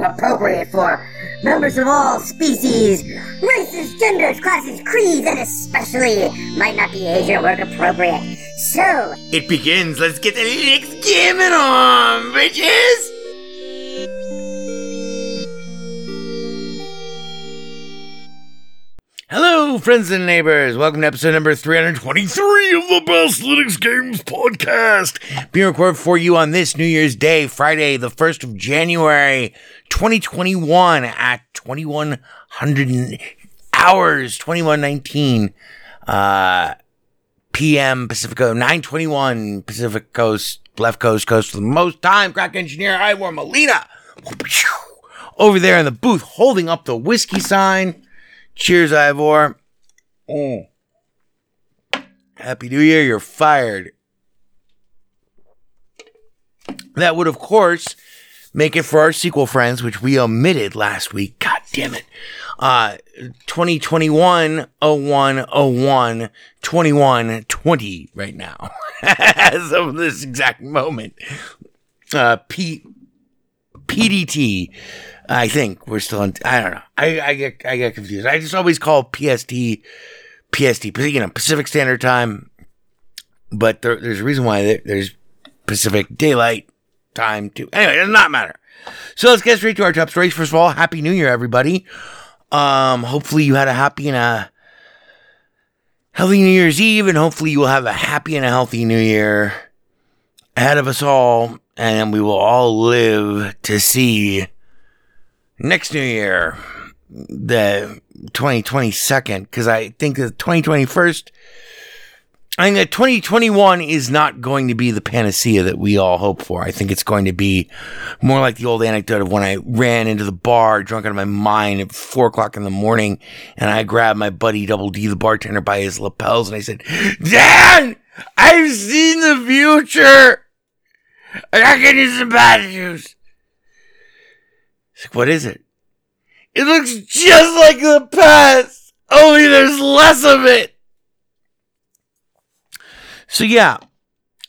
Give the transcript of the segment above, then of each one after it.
appropriate for members of all species, races, genders, classes, creeds, and especially might not be age or work appropriate. So, it begins. Let's get the Linux gaming on, bitches! Hello, friends and neighbors. Welcome to episode number 323 of the Best Linux Games Podcast. Being recorded for you on this New Year's Day, Friday, the 1st of January, 2021 at 2100 hours, 2119 uh, p.m. Pacific Coast, 921 Pacific Coast, left coast, coast for the most time. Crack engineer Ivor Molina over there in the booth holding up the whiskey sign. Cheers, Ivor. Mm. Happy New Year. You're fired. That would, of course, make it for our SQL friends, which we omitted last week. God damn it. Uh, 2021 01 01 21 20 right now, as of this exact moment. Uh, P, PDT. I think we're still in. I don't know. I, I get I get confused. I just always call PST PST, you know, Pacific Standard Time. But there, there's a reason why there's Pacific Daylight Time too. Anyway, it does not matter. So let's get straight to our top stories. First of all, Happy New Year, everybody. Um, hopefully you had a happy and a healthy New Year's Eve, and hopefully you will have a happy and a healthy New Year ahead of us all, and we will all live to see next New Year, the 2022nd, because I think the 2021st, I think that 2021 is not going to be the panacea that we all hope for. I think it's going to be more like the old anecdote of when I ran into the bar drunk out of my mind at four o'clock in the morning and I grabbed my buddy Double D, the bartender, by his lapels and I said, Dan, I've seen the future. I gotta get you some bad news. He's like, what is it? It looks just like the past, only there's less of it. So yeah,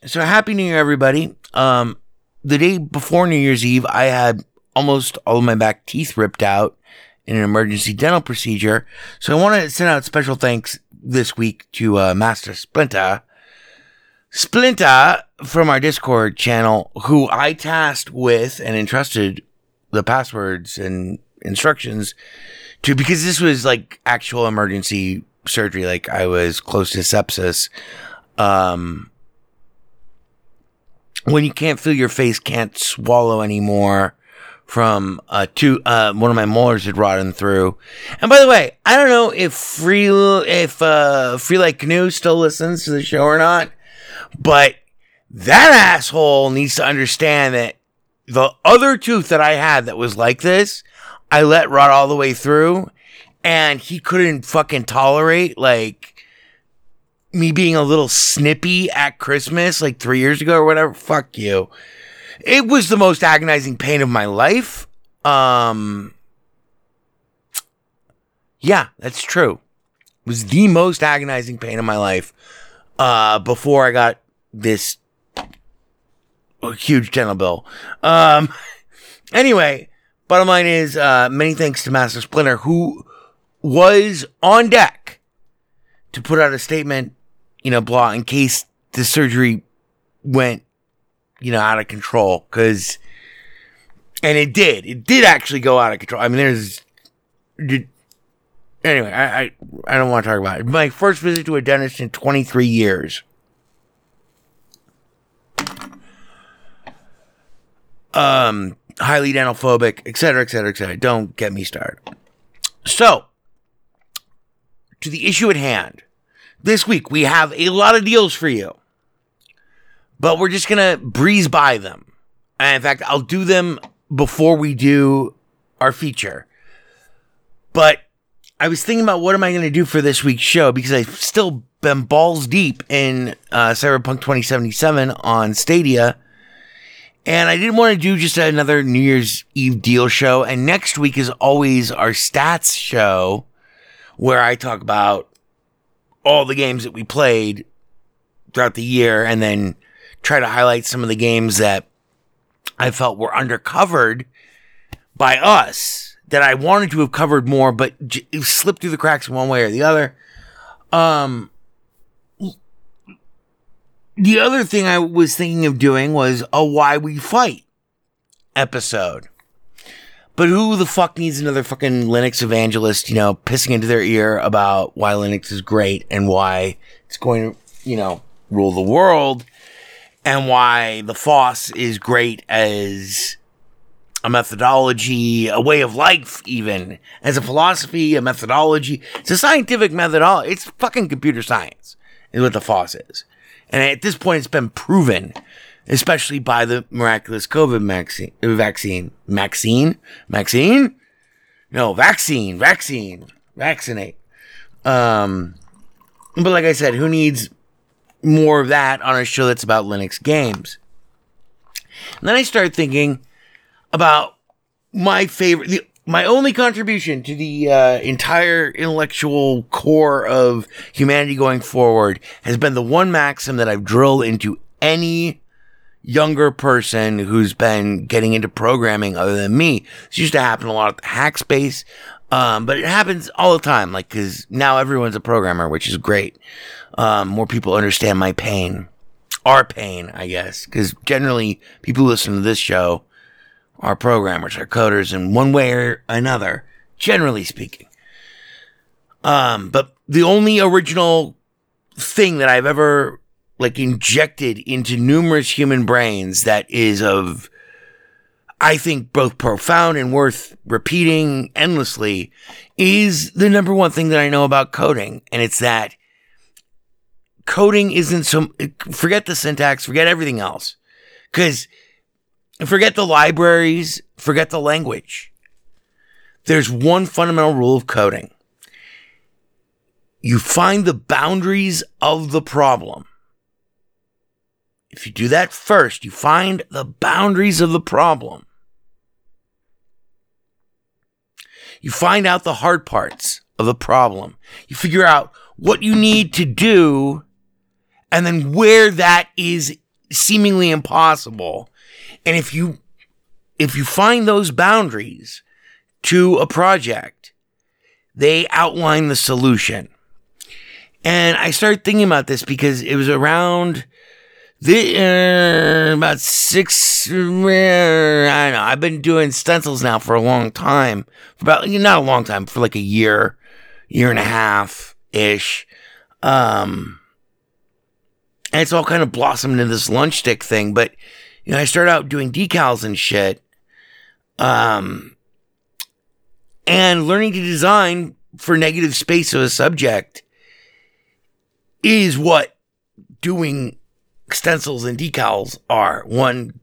so happy New Year, everybody. Um, the day before New Year's Eve, I had almost all of my back teeth ripped out in an emergency dental procedure. So I want to send out special thanks this week to uh, Master Splinter. Splinter, from our Discord channel who I tasked with and entrusted the passwords and instructions to because this was like actual emergency surgery. Like I was close to sepsis. Um, when you can't feel your face, can't swallow anymore from uh two uh one of my molars had rotten through. And by the way, I don't know if free if uh free like canoe still listens to the show or not, but that asshole needs to understand that the other tooth that I had that was like this, I let rot all the way through, and he couldn't fucking tolerate like me being a little snippy at Christmas like three years ago or whatever. Fuck you. It was the most agonizing pain of my life. Um, yeah, that's true. It was the most agonizing pain of my life. Uh, before I got this huge dental bill. Um, anyway, bottom line is, uh, many thanks to Master Splinter, who was on deck to put out a statement, you know, blah, in case the surgery went, you know, out of control. Cause, and it did. It did actually go out of control. I mean, there's, anyway, I, I, I don't want to talk about it. My first visit to a dentist in 23 years. um, highly dentalphobic, et cetera, et cetera, et cetera. Don't get me started. So, to the issue at hand. This week, we have a lot of deals for you, but we're just going to breeze by them. And in fact, I'll do them before we do our feature. But I was thinking about what am I going to do for this week's show because I've still been balls deep in uh, Cyberpunk 2077 on Stadia and I didn't want to do just another New Year's Eve deal show. And next week is always our stats show where I talk about all the games that we played throughout the year and then try to highlight some of the games that I felt were undercovered by us that I wanted to have covered more, but j- slipped through the cracks one way or the other. Um, the other thing I was thinking of doing was a why we fight episode. But who the fuck needs another fucking Linux evangelist, you know, pissing into their ear about why Linux is great and why it's going to, you know, rule the world and why the FOSS is great as a methodology, a way of life, even as a philosophy, a methodology. It's a scientific methodology. It's fucking computer science is what the FOSS is. And at this point, it's been proven, especially by the miraculous COVID vaccine, vaccine, vaccine, no, vaccine, vaccine, vaccinate. Um, but like I said, who needs more of that on a show that's about Linux games? And then I started thinking about my favorite, the, my only contribution to the uh, entire intellectual core of humanity going forward has been the one maxim that I've drilled into any younger person who's been getting into programming other than me. This used to happen a lot at the hack space, um, but it happens all the time. Like, cause now everyone's a programmer, which is great. Um, more people understand my pain, our pain, I guess, because generally people who listen to this show are programmers, are coders in one way or another, generally speaking. Um, but the only original thing that I've ever like injected into numerous human brains that is of, I think, both profound and worth repeating endlessly is the number one thing that I know about coding. And it's that coding isn't so, forget the syntax, forget everything else. Cause forget the libraries, forget the language. There's one fundamental rule of coding. You find the boundaries of the problem. If you do that first, you find the boundaries of the problem. You find out the hard parts of the problem. You figure out what you need to do and then where that is seemingly impossible. And if you if you find those boundaries to a project, they outline the solution. And I started thinking about this because it was around The, uh, about six, uh, I don't know. I've been doing stencils now for a long time. For about, not a long time, for like a year, year and a half ish. Um, and it's all kind of blossomed into this lunch stick thing. But, you know, I started out doing decals and shit. Um, and learning to design for negative space of a subject is what doing stencils and decals are. One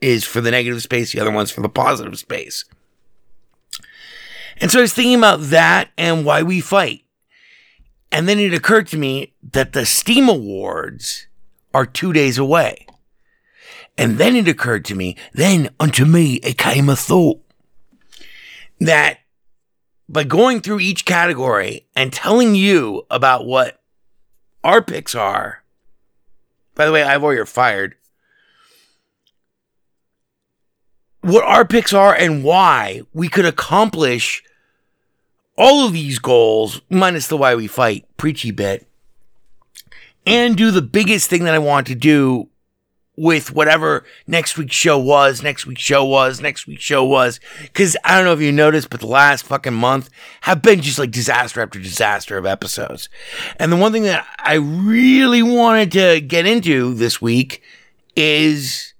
is for the negative space, the other one's for the positive space. And so I was thinking about that and why we fight. And then it occurred to me that the Steam Awards are two days away. And then it occurred to me, then unto me it came a thought that by going through each category and telling you about what our picks are, by the way, Ivor, you're fired. What our picks are and why we could accomplish all of these goals, minus the why we fight preachy bit, and do the biggest thing that I want to do with whatever next week's show was, next week's show was, next week's show was. Cause I don't know if you noticed, but the last fucking month have been just like disaster after disaster of episodes. And the one thing that I really wanted to get into this week is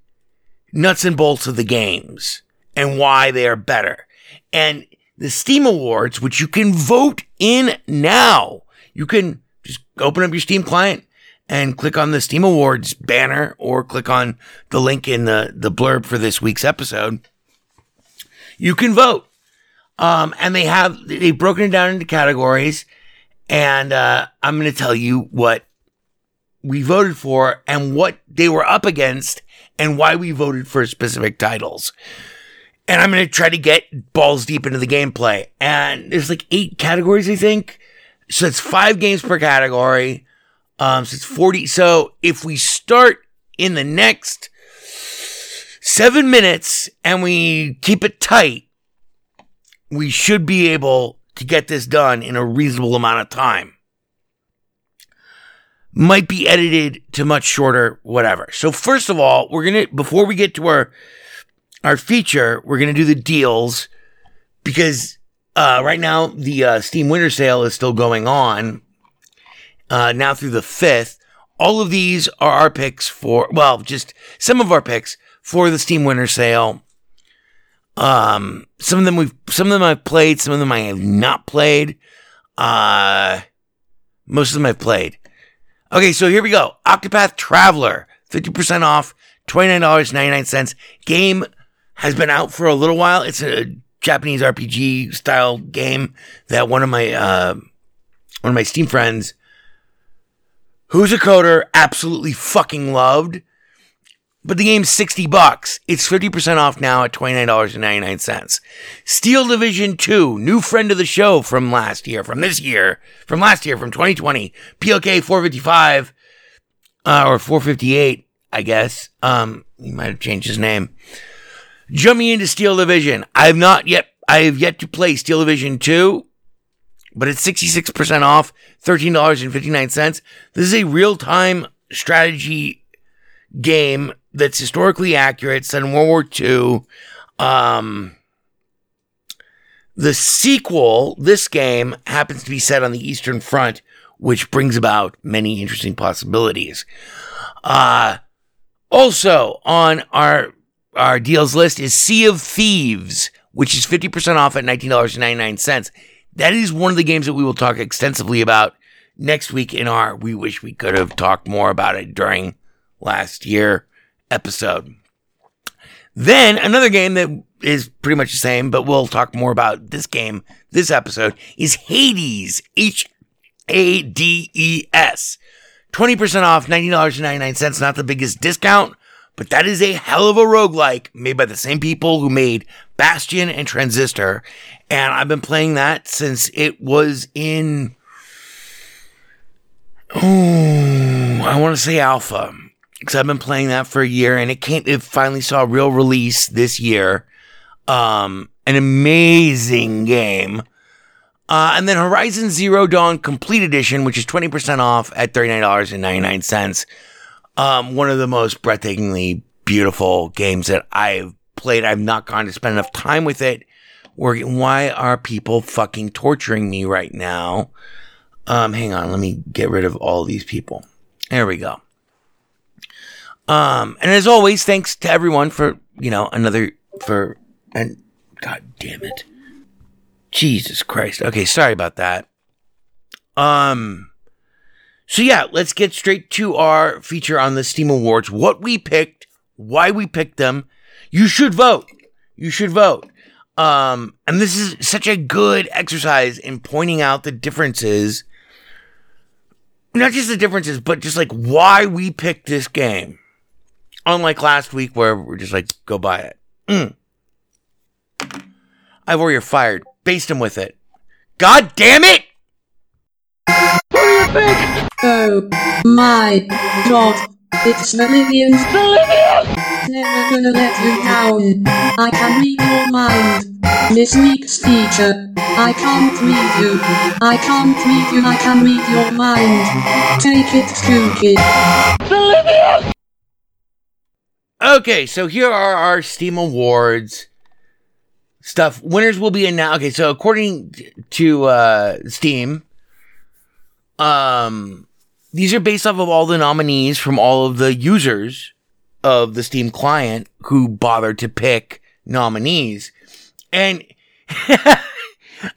nuts and bolts of the games and why they are better. And the Steam Awards, which you can vote in now. You can just open up your Steam client and click on the Steam Awards banner or click on the link in the, the blurb for this week's episode. You can vote. Um, and they have, they've broken it down into categories. And, uh, I'm going to tell you what we voted for and what they were up against and why we voted for specific titles. And I'm going to try to get balls deep into the gameplay. And there's like eight categories, I think. So it's five games per category. Um, so it's 40. So if we start in the next seven minutes and we keep it tight, we should be able to get this done in a reasonable amount of time. Might be edited to much shorter, whatever. So first of all, we're gonna before we get to our our feature, we're gonna do the deals because uh, right now the uh, Steam Winter Sale is still going on uh, now through the 5th. All of these are our picks for, well, just some of our picks for the Steam Winter Sale. Um, some of them we've, some of them I've played, some of them I have not played. Uh, most of them I've played. Okay, so here we go. Octopath Traveler, 50% off, $29.99. Game has been out for a little while. It's a Japanese RPG style game that one of my, uh, one of my Steam friends who's a coder, absolutely fucking loved. But the game's 60 bucks. It's 50% off now at $29.99. Steel Division 2, new friend of the show from last year, from this year, from last year, from 2020. PLK 455, uh, or 458, I guess. Um, he might have changed his name. Jumping into Steel Division. I have not yet, I have yet to play Steel Division 2 but it's 66% off, $13.59. This is a real time strategy game that's historically accurate, set in World War II. Um, the sequel, this game, happens to be set on the Eastern Front, which brings about many interesting possibilities. Uh, also on our our deals list is Sea of Thieves, which is 50% off at $19.99 that is one of the games that we will talk extensively about next week in our We Wish We Could Have Talked More About It During Last Year episode. Then another game that is pretty much the same, but we'll talk more about this game this episode is Hades. H A D E S. 20% off, $19.99. Not the biggest discount, but that is a hell of a roguelike made by the same people who made Bastion and Transistor. And I've been playing that since it was in, oh, I want to say alpha. Because I've been playing that for a year and it came, it finally saw a real release this year. Um, an amazing game. Uh, and then Horizon Zero Dawn Complete Edition, which is 20% off at $39.99. Um, one of the most breathtakingly beautiful games that I've played. I've not gone to spend enough time with it. Working. Why are people fucking torturing me right now? Um, hang on. Let me get rid of all these people. There we go. Um, and as always, thanks to everyone for, you know, another, for, and god damn it. Jesus Christ. Okay. Sorry about that. Um, so yeah, let's get straight to our feature on the Steam Awards. What we picked, why we picked them. You should vote. You should vote. Um, and this is such a good exercise in pointing out the differences. Not just the differences, but just like why we picked this game. Unlike last week where we're just like, go buy it. Mm. I've already fired. Based him with it. God damn it! Oh my god. It's Meridian's Never gonna let you down. I can read your mind. This week's feature. I can't read you. I can't read you. I can read your mind. Take it, Kookie. Okay, so here are our Steam Awards stuff. Winners will be announced. Okay, so according to uh, Steam, um, these are based off of all the nominees from all of the users of the Steam client who bothered to pick nominees. And I,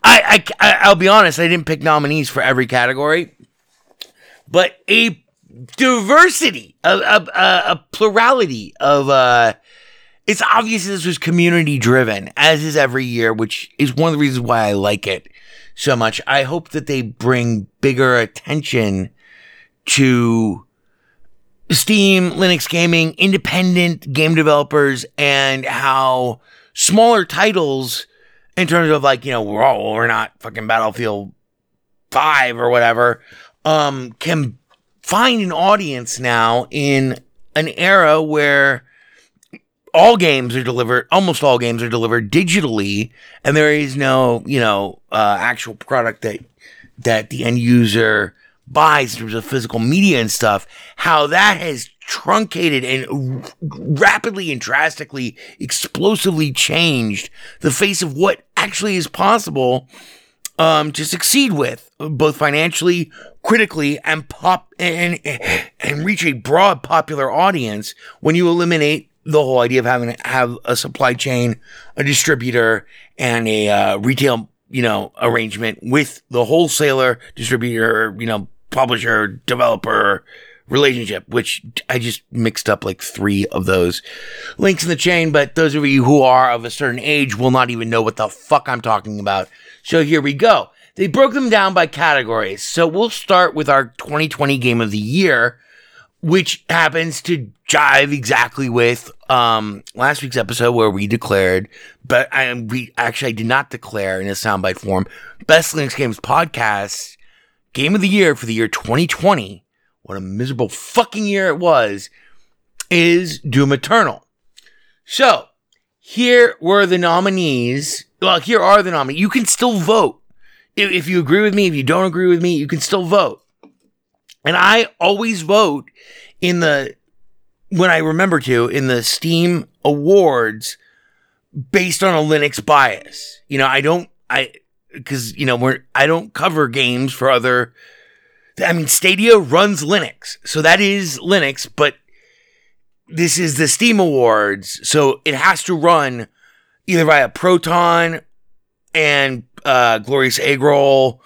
I, I'll be honest, I didn't pick nominees for every category, but a diversity, a, a, a, plurality of, uh, it's obvious this was community driven, as is every year, which is one of the reasons why I like it so much. I hope that they bring bigger attention to Steam, Linux gaming, independent game developers, and how smaller titles, in terms of like, you know, we're all, we're not fucking Battlefield 5 or whatever, um, can find an audience now in an era where all games are delivered, almost all games are delivered digitally, and there is no, you know, uh, actual product that that the end user buys in terms of physical media and stuff. How that has truncated and r- rapidly and drastically, explosively changed the face of what actually is possible um, to succeed with, both financially, critically, and pop and and reach a broad popular audience when you eliminate the whole idea of having to have a supply chain, a distributor, and a uh, retail, you know, arrangement with the wholesaler, distributor, you know, publisher, developer relationship, which I just mixed up like three of those links in the chain. But those of you who are of a certain age will not even know what the fuck I'm talking about. So here we go. They broke them down by categories. So we'll start with our 2020 game of the year, which happens to jive exactly with um, last week's episode where we declared, but I we actually I did not declare in a soundbite form best Linux games podcast game of the year for the year 2020. What a miserable fucking year it was. Is Doom Eternal. So here were the nominees. Well, here are the nominees. You can still vote. If, if you agree with me, if you don't agree with me, you can still vote. And I always vote in the when I remember to in the Steam awards based on a Linux bias. You know, I don't I because you know we're I don't cover games for other. I mean, Stadia runs Linux, so that is Linux, but this is the Steam Awards, so it has to run either via Proton and uh, Glorious Eggroll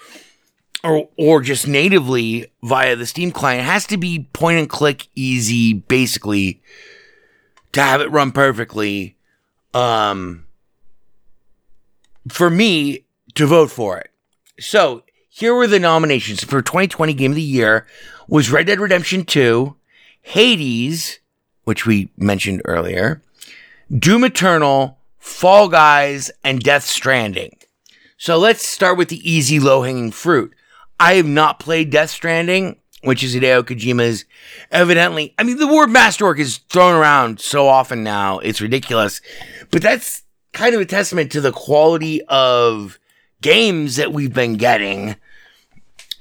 or or just natively via the Steam client. Has to be point and click easy, basically, to have it run perfectly. Um, for me to vote for it. So here were the nominations for 2020 Game of the Year: was Red Dead Redemption 2, Hades, which we mentioned earlier, Doom Eternal, Fall Guys, and Death Stranding. So let's start with the easy, low hanging fruit. I have not played Death Stranding, which is Hideo Kojima's evidently. I mean, the word masterwork is thrown around so often now, it's ridiculous. But that's kind of a testament to the quality of games that we've been getting,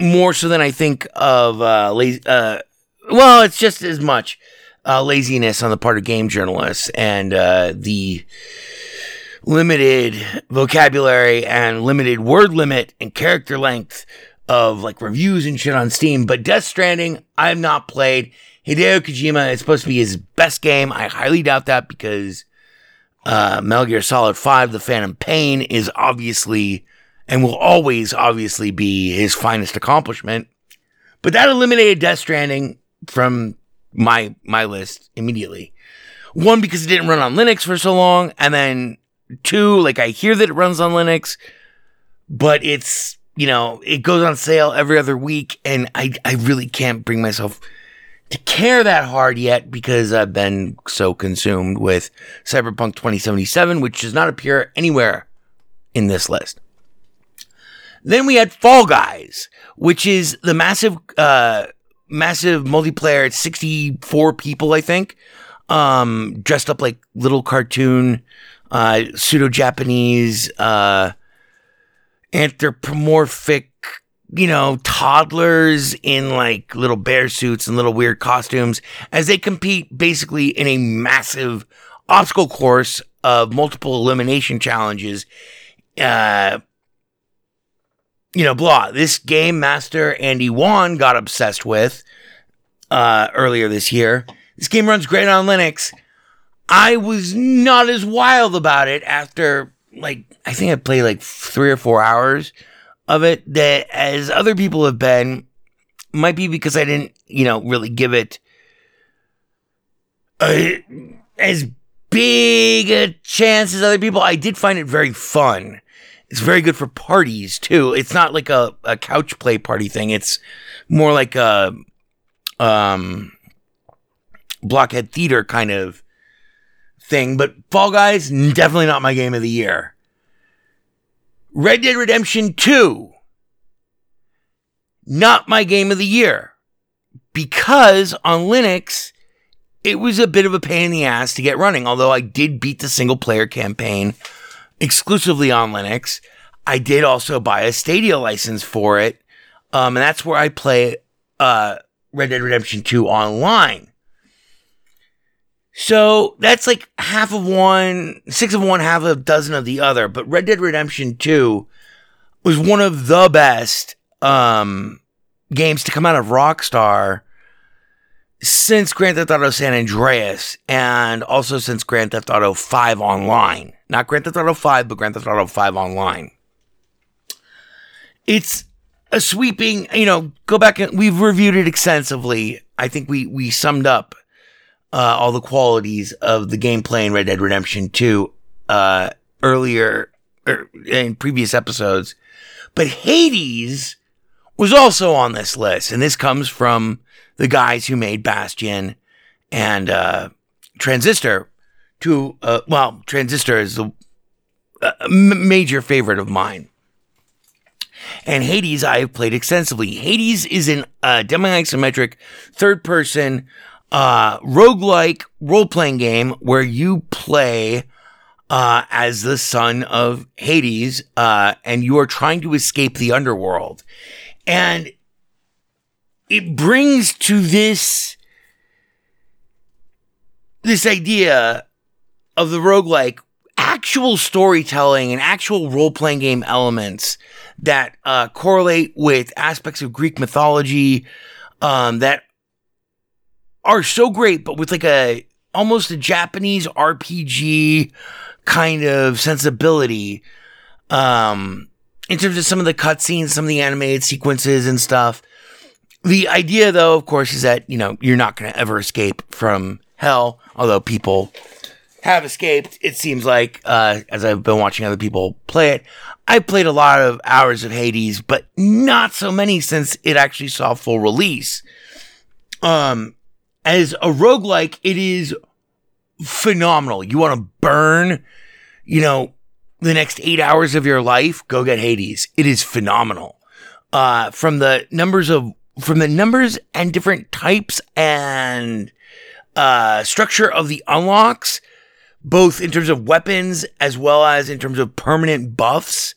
more so than I think of uh, uh, well, it's just as much uh, laziness on the part of game journalists and uh, the limited vocabulary and limited word limit and character length of like reviews and shit on Steam. But Death Stranding, I've not played. Hideo Kojima is supposed to be his best game. I highly doubt that because uh, Metal Gear Solid 5, The Phantom Pain, is obviously and will always obviously be his finest accomplishment. But that eliminated Death Stranding from my my list immediately. One because it didn't run on Linux for so long, and then two, like I hear that it runs on Linux, but it's you know it goes on sale every other week, and I I really can't bring myself to care that hard yet because I've been so consumed with Cyberpunk 2077, which does not appear anywhere in this list. Then we had Fall Guys, which is the massive, uh, massive multiplayer. It's 64 people, I think, um, dressed up like little cartoon, uh, pseudo Japanese, uh, anthropomorphic, you know, toddlers in like little bear suits and little weird costumes as they compete basically in a massive obstacle course of multiple elimination challenges. Uh, you know, blah. This game master Andy Wan got obsessed with uh, earlier this year. This game runs great on Linux. I was not as wild about it after like I think I played like three or four hours of it that as other people have been might be because I didn't, you know, really give it a, as big a chance as other people. I did find it very fun. It's very good for parties too. It's not like a, a couch play party thing. It's more like a um blockhead theater kind of thing. But Fall Guys, definitely not my game of the year. Red Dead Redemption 2, not my game of the year. Because on Linux, it was a bit of a pain in the ass to get running. Although I did beat the single player campaign exclusively on Linux. I did also buy a Stadia license for it. Um, and that's where I play uh, Red Dead Redemption 2 online. So that's like half of one, six of one, half of a dozen of the other. But Red Dead Redemption 2 was one of the best um, games to come out of Rockstar since Grand Theft Auto San Andreas and also since Grand Theft Auto 5 Online. Not Grand Theft Auto 5, but Grand Theft Auto 5 Online. It's a sweeping, you know, go back and we've reviewed it extensively. I think we we summed up uh, all the qualities of the gameplay in Red Dead Redemption 2 uh, earlier er, in previous episodes. But Hades was also on this list, and this comes from the guys who made Bastion and uh, Transistor. To uh, well, Transistor is a, a major favorite of mine. And Hades, I have played extensively. Hades is an uh, demi-isometric third-person uh, roguelike role-playing game where you play uh, as the son of Hades, uh, and you are trying to escape the underworld. And it brings to this this idea of the roguelike actual storytelling and actual role-playing game elements that uh, correlate with aspects of Greek mythology um, that are so great, but with like a almost a Japanese RPG kind of sensibility. Um, in terms of some of the cutscenes, some of the animated sequences and stuff. The idea, though, of course, is that you know you're not going to ever escape from hell. Although people have escaped, it seems like uh, as I've been watching other people play it. I played a lot of hours of Hades, but not so many since it actually saw full release. Um, as a roguelike, it is phenomenal. You want to burn, you know, the next eight hours of your life, go get Hades. It is phenomenal. Uh, from the numbers of, from the numbers and different types and, uh, structure of the unlocks, both in terms of weapons as well as in terms of permanent buffs,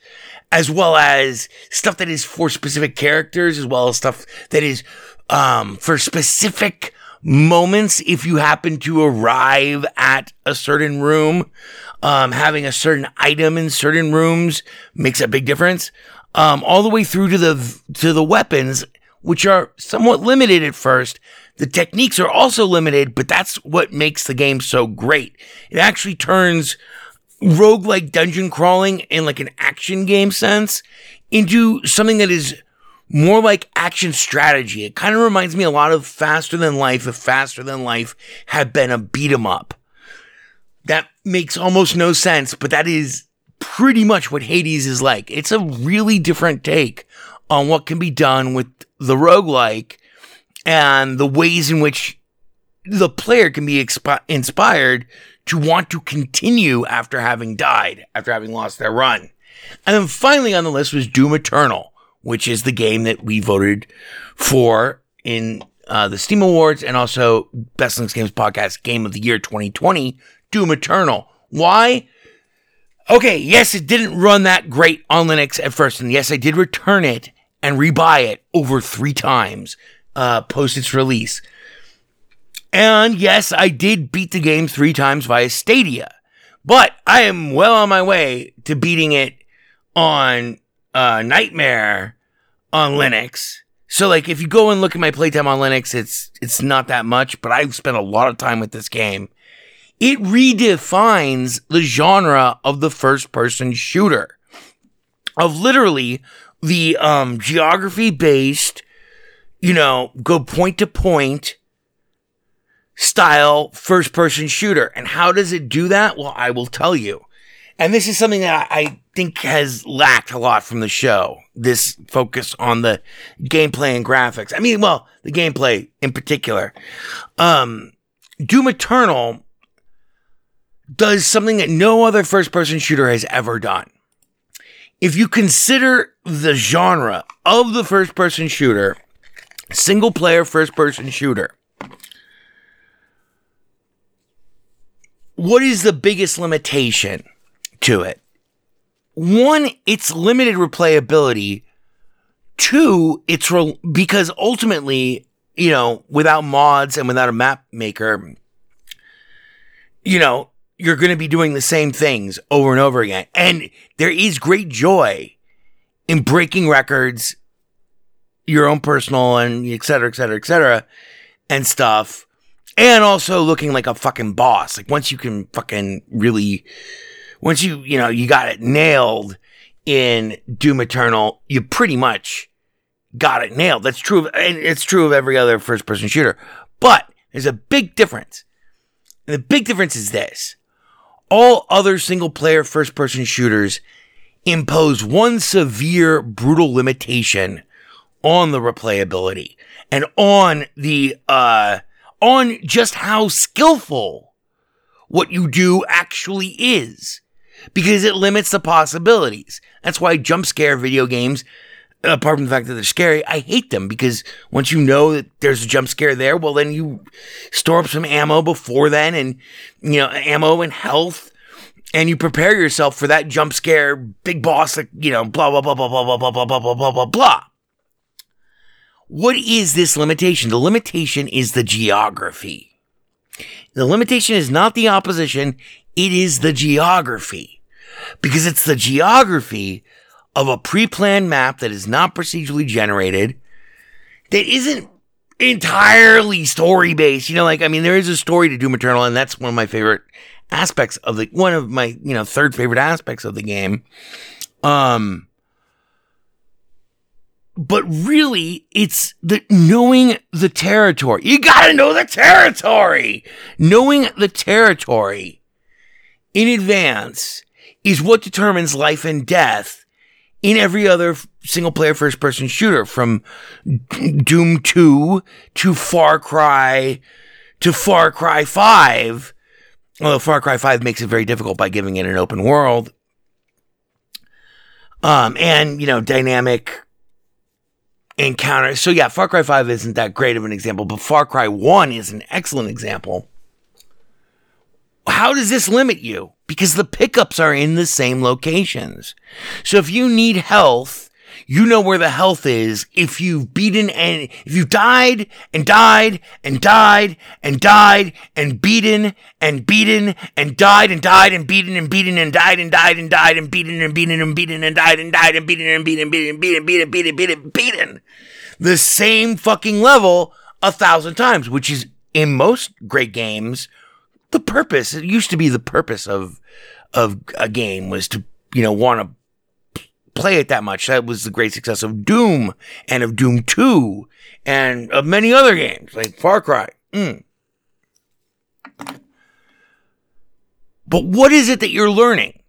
as well as stuff that is for specific characters, as well as stuff that is um, for specific moments if you happen to arrive at a certain room. Um, having a certain item in certain rooms makes a big difference. Um, all the way through to the to the weapons, which are somewhat limited at first. The techniques are also limited, but that's what makes the game so great. It actually turns roguelike dungeon crawling in like an action game sense into something that is more like action strategy. It kind of reminds me a lot of Faster Than Light if Faster Than Light had been a beat 'em up. That makes almost no sense, but that is pretty much what Hades is like. It's a really different take on what can be done with the roguelike and the ways in which the player can be expi- inspired to want to continue after having died, after having lost their run. And then finally on the list was Doom Eternal, which is the game that we voted for in uh, the Steam Awards and also Best Linux Games Podcast Game of the Year 2020, Doom Eternal. Why? Okay, yes, it didn't run that great on Linux at first, and yes, I did return it and rebuy it over three times uh, post its release. And yes, I did beat the game three times via Stadia, but I am well on my way to beating it on uh, Nightmare on Linux. So like if you go and look at my playtime on Linux, it's it's not that much, but I've spent a lot of time with this game. It redefines the genre of the first person shooter. Of literally the um geography based, you know, go point to point style first person shooter. And how does it do that? Well, I will tell you. And this is something that I think has lacked a lot from the show. This focus on the gameplay and graphics. I mean, well, the gameplay in particular. Um, Doom Eternal does something that no other first person shooter has ever done. If you consider the genre of the first person shooter, single player first person shooter, what is the biggest limitation to it? One, it's limited replayability. Two, it's re- because ultimately, you know, without mods and without a map maker, you know, you're going to be doing the same things over and over again. And there is great joy in breaking records, your own personal and et cetera, et cetera, et cetera, and stuff. And also looking like a fucking boss. Like once you can fucking really, once you, you know, you got it nailed in Doom Eternal, you pretty much got it nailed. That's true. Of, and it's true of every other first person shooter. But there's a big difference. And the big difference is this all other single player first person shooters impose one severe, brutal limitation on the replayability and on the, uh, on just how skillful what you do actually is because it limits the possibilities. That's why jump scare video games, apart from the fact that they're scary, I hate them because once you know that there's a jump scare there, well, then you store up some ammo before then and, you know, ammo and health. And you prepare yourself for that jump scare, big boss, like, you know, blah, blah, blah, blah, blah, blah, blah, blah, blah, blah, blah, blah, blah. What is this limitation? The limitation is the geography. The limitation is not the opposition, it is the geography. Because it's the geography of a pre planned map that is not procedurally generated, that isn't entirely story based. You know, like, I mean, there is a story to Doom Eternal, and that's one of my favorite aspects of the, one of my, you know, third favorite aspects of the game. Um, but really it's the knowing the territory. You gotta know the territory. Knowing the territory in advance is what determines life and death in every other single player first person shooter from Doom 2 to Far Cry to Far Cry 5. Although Far Cry 5 makes it very difficult by giving it an open world. Um, and, you know, dynamic encounters. So yeah, Far Cry 5 isn't that great of an example, but Far Cry 1 is an excellent example. How does this limit you? Because the pickups are in the same locations. So if you need health, you know where the health is if you've beaten and if you've died and died and died and died and beaten and beaten and died and died and beaten and beaten and died and died and died and beaten and beaten and beaten and died and died and beaten and beaten and beaten and beaten beaten beaten beaten beaten the same fucking level a thousand times, which is in most great games the purpose. It used to be the purpose of of a game was to you know want to play it that much. That was the great success of Doom and of Doom 2 and of many other games like Far Cry. Mm. But what is it that you're learning?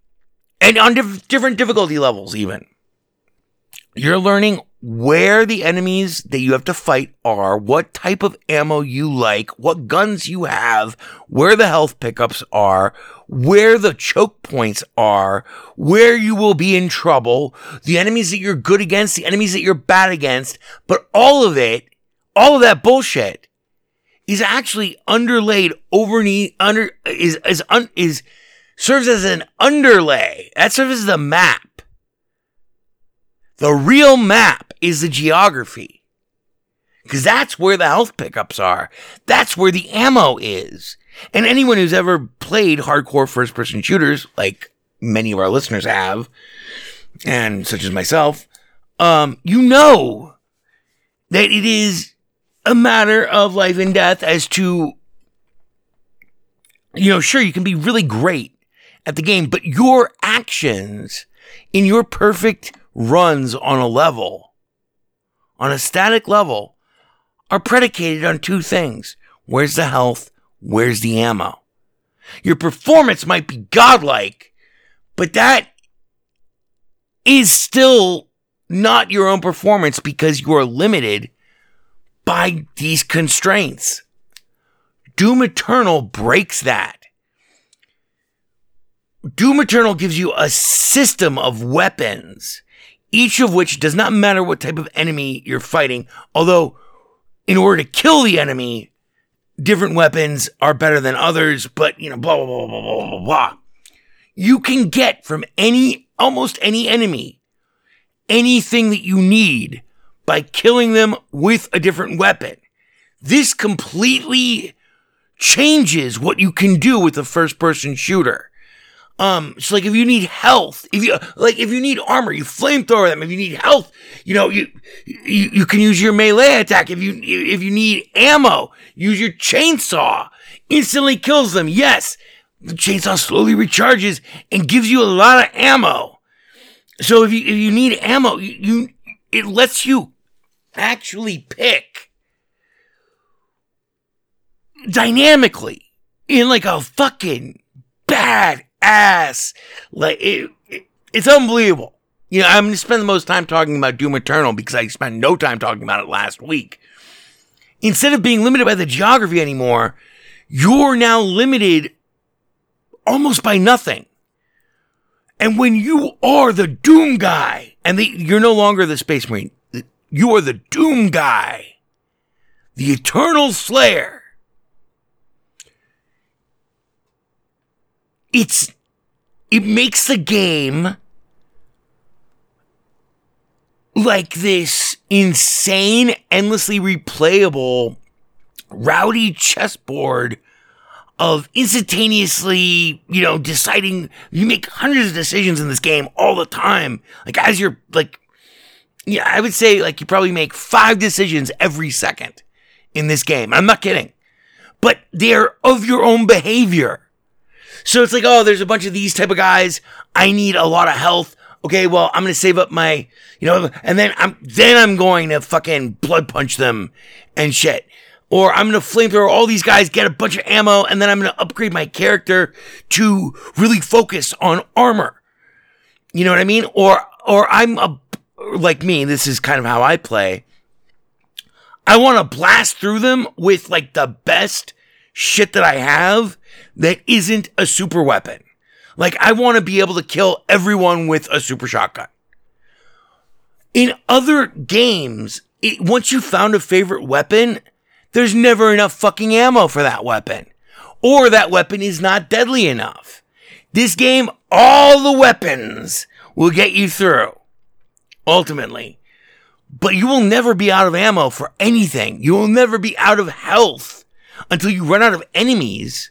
And on diff- different difficulty levels, even. You're learning where the enemies that you have to fight are, what type of ammo you like, what guns you have, where the health pickups are, where the choke points are, where you will be in trouble, the enemies that you're good against, the enemies that you're bad against, but all of it, all of that bullshit is actually underlaid over under is is un, is serves as an underlay. That serves as the map. The real map is the geography. Because that's where the health pickups are. That's where the ammo is. And anyone who's ever played hardcore first person shooters, like many of our listeners have, and such as myself, um, you know that it is a matter of life and death as to, you know, sure, you can be really great at the game, but your actions in your perfect runs on a level, on a static level, are predicated on two things. Where's the health? Where's the ammo? Your performance might be godlike, but that is still not your own performance because you are limited by these constraints. Doom Eternal breaks that. Doom Eternal gives you a system of weapons, each of which does not matter what type of enemy you're fighting, although in order to kill the enemy, different weapons are better than others, but you know, blah, blah, blah, blah, blah, blah, blah. You can get from any, almost any enemy, anything that you need by killing them with a different weapon. This completely changes what you can do with a first person shooter. Um, so like if you need health, if you like if you need armor, you flamethrower them. If you need health, you know you you, you can use your melee attack. If you if you need ammo, use your chainsaw. Instantly kills them. Yes, the chainsaw slowly recharges and gives you a lot of ammo. So if you if you need ammo, you, you it lets you actually pick dynamically in like a fucking bad ass. Like it, it, it's unbelievable. You know, I'm going to spend the most time talking about Doom Eternal because I spent no time talking about it last week. Instead of being limited by the geography anymore, you're now limited almost by nothing. And when you are the Doom guy, and the, you're no longer the Space Marine, you are the Doom guy, the Eternal Slayer. It's it makes the game like this insane, endlessly replayable, rowdy chessboard of instantaneously, you know, deciding. You make hundreds of decisions in this game all the time. Like, as you're, like, yeah, I would say, like, you probably make five decisions every second in this game. I'm not kidding. But they're of your own behavior. So it's like, oh, there's a bunch of these type of guys. I need a lot of health. Okay, well, I'm gonna save up my, you know, and then I'm then I'm going to fucking blood punch them and shit. Or I'm gonna flamethrower all these guys, get a bunch of ammo, and then I'm gonna upgrade my character to really focus on armor. You know what I mean? Or or I'm a like me. This is kind of how I play. I want to blast through them with like the best shit that I have that isn't a super weapon. Like, I want to be able to kill everyone with a super shotgun. In other games, it, once you found a favorite weapon, there's never enough fucking ammo for that weapon. Or that weapon is not deadly enough. This game, all the weapons will get you through. ultimately. But you will never be out of ammo for anything. You will never be out of health until you run out of enemies.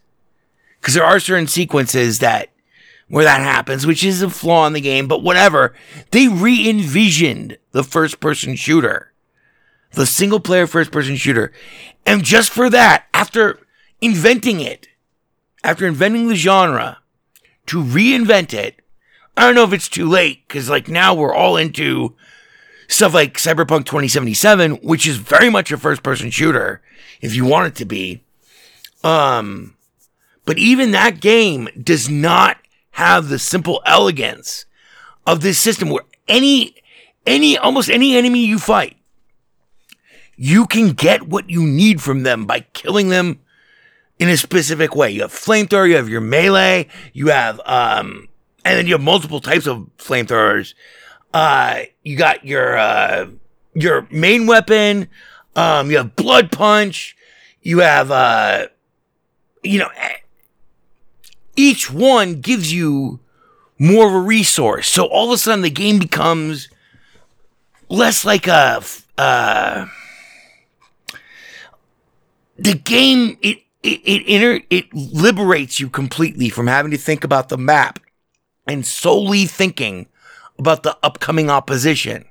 Because there are certain sequences that where that happens, which is a flaw in the game, but whatever. They re envisioned the first person shooter, the single player first person shooter. And just for that, after inventing it, after inventing the genre, to reinvent it, I don't know if it's too late, because like now we're all into stuff like Cyberpunk 2077, which is very much a first person shooter, if you want it to be. Um, but even that game does not have the simple elegance of this system where any, any, almost any enemy you fight, you can get what you need from them by killing them in a specific way. You have flamethrower, you have your melee, you have, um, and then you have multiple types of flamethrowers. Uh, you got your, uh, your main weapon, um, you have blood punch, you have, uh, you know, each one gives you more of a resource. So all of a sudden the game becomes less like a uh the game it it it, inter, it liberates you completely from having to think about the map and solely thinking about the upcoming opposition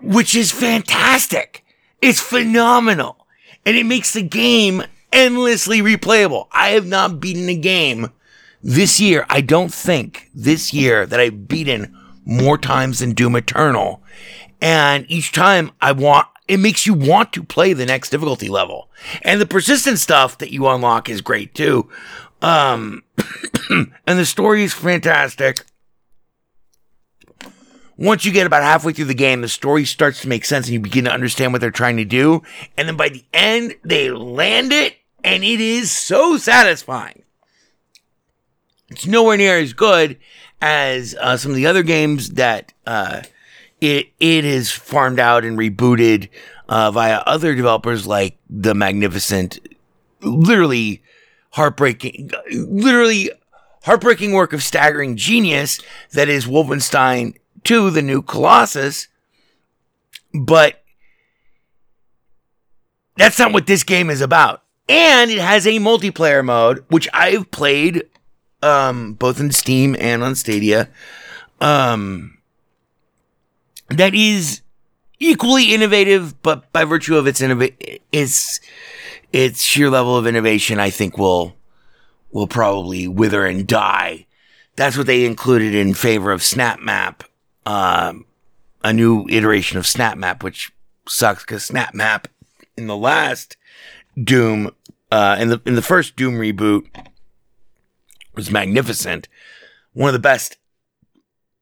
which is fantastic it's phenomenal and it makes the game endlessly replayable. I have not beaten a game this year. I don't think this year that I've beaten more times than Doom Eternal. And each time I want, it makes you want to play the next difficulty level. And the persistent stuff that you unlock is great too. Um, and the story is fantastic. Once you get about halfway through the game, the story starts to make sense and you begin to understand what they're trying to do. And then by the end, they land it and it is so satisfying. It's nowhere near as good as uh, some of the other games that uh, it it is farmed out and rebooted uh, via other developers like the magnificent, literally heartbreaking, literally heartbreaking work of staggering genius that is Wolfenstein 2, the new Colossus. But that's not what this game is about and it has a multiplayer mode which I've played um, both in Steam and on Stadia. Um, that is equally innovative, but by virtue of its innova- its its sheer level of innovation, I think will will probably wither and die. That's what they included in favor of SnapMap, um, a new iteration of SnapMap, which sucks because SnapMap in the last Doom, uh, in the in the first Doom reboot was magnificent. One of the best,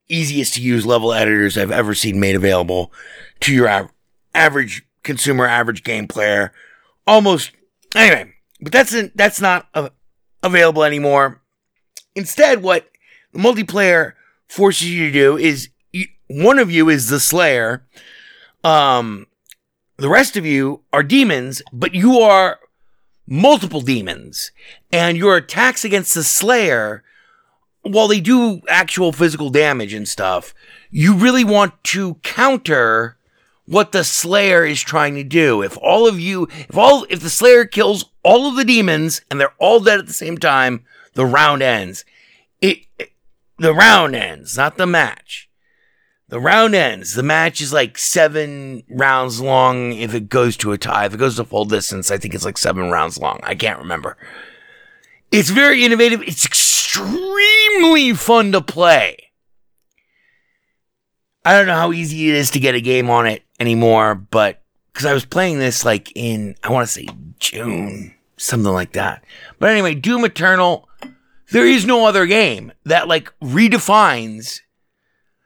easiest to use level editors I've ever seen made available to your av- average consumer, average game player. Almost anyway, but that's that's not available anymore. Instead, what the multiplayer forces you to do is you, one of you is the Slayer. Um, the rest of you are demons, but you are multiple demons. And your attacks against the Slayer, while they do actual physical damage and stuff, you really want to counter what the Slayer is trying to do. If all of you, if all, if the Slayer kills all of the demons and they're all dead at the same time, the round ends. It, it the round ends, not the match. The round ends. The match is like seven rounds long if it goes to a tie. If it goes to full distance, I think it's like seven rounds long. I can't remember. It's very innovative. It's extremely fun to play. I don't know how easy it is to get a game on it anymore, but because I was playing this like in, I want to say June, something like that. But anyway, Doom Eternal, there is no other game that like redefines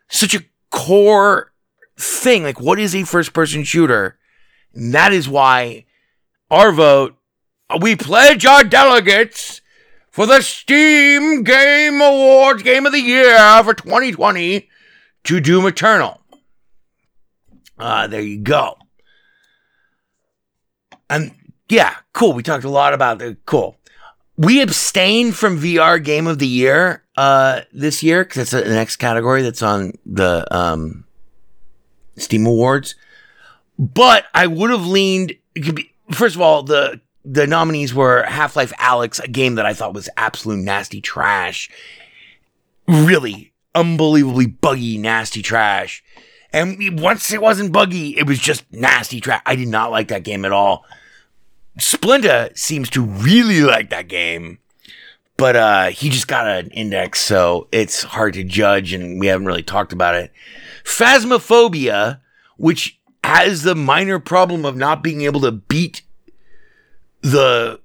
such a core thing. Like, what is a first person shooter? And that is why our vote, we pledge our delegates for the Steam Game Awards Game of the Year for 2020 to Doom Eternal. Uh, there you go. And yeah, cool. We talked a lot about the cool. We abstained from VR Game of the Year uh, this year because that's the next category that's on the um, Steam Awards. But I would have leaned. First of all, the the nominees were Half Life Alyx, a game that I thought was absolute nasty trash, really unbelievably buggy, nasty trash. And once it wasn't buggy, it was just nasty trash. I did not like that game at all. Splinter seems to really like that game, but uh, he just got an index, so it's hard to judge, and we haven't really talked about it. Phasmophobia, which has the minor problem of not being able to beat the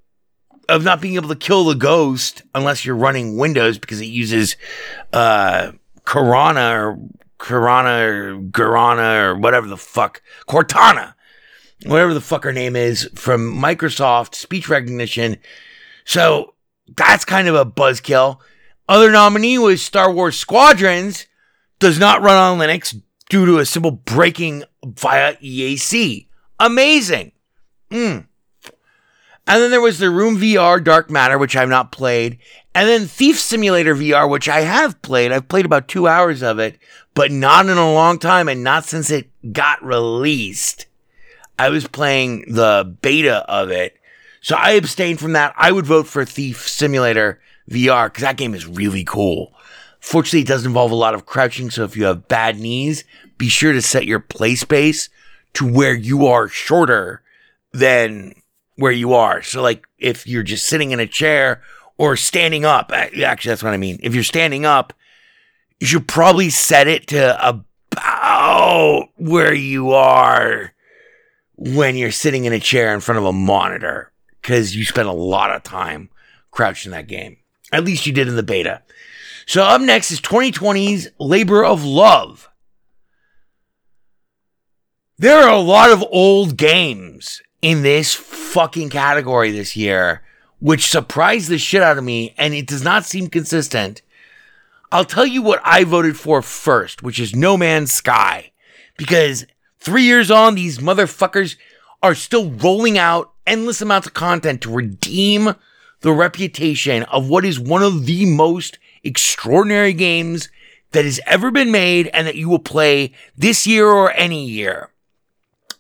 of not being able to kill the ghost unless you're running Windows because it uses uh Corana or Corana or Garana or whatever the fuck Cortana, whatever the fuck her name is from Microsoft speech recognition. So that's kind of a buzzkill. Other nominee was Star Wars Squadrons. Does not run on Linux due to a simple breaking via EAC. Amazing. Mm. And then there was the Room VR Dark Matter, which I've not played. And then Thief Simulator VR, which I have played. I've played about two hours of it, but not in a long time and not since it got released. I was playing the beta of it. So I abstain from that. I would vote for Thief Simulator VR because that game is really cool. Fortunately, it does involve a lot of crouching. So if you have bad knees, be sure to set your play space to where you are shorter than where you are. So like if you're just sitting in a chair or standing up, uh, actually, that's what I mean. If you're standing up, you should probably set it to about where you are when you're sitting in a chair in front of a monitor because you spent a lot of time crouched in that game. At least you did in the beta. So up next is 2020's Labor of Love. There are a lot of old games in this fucking category this year, which surprised the shit out of me, and it does not seem consistent. I'll tell you what I voted for first, which is No Man's Sky. Because three years on, these motherfuckers are still rolling out endless amounts of content to redeem the reputation of what is one of the most extraordinary games that has ever been made and that you will play this year or any year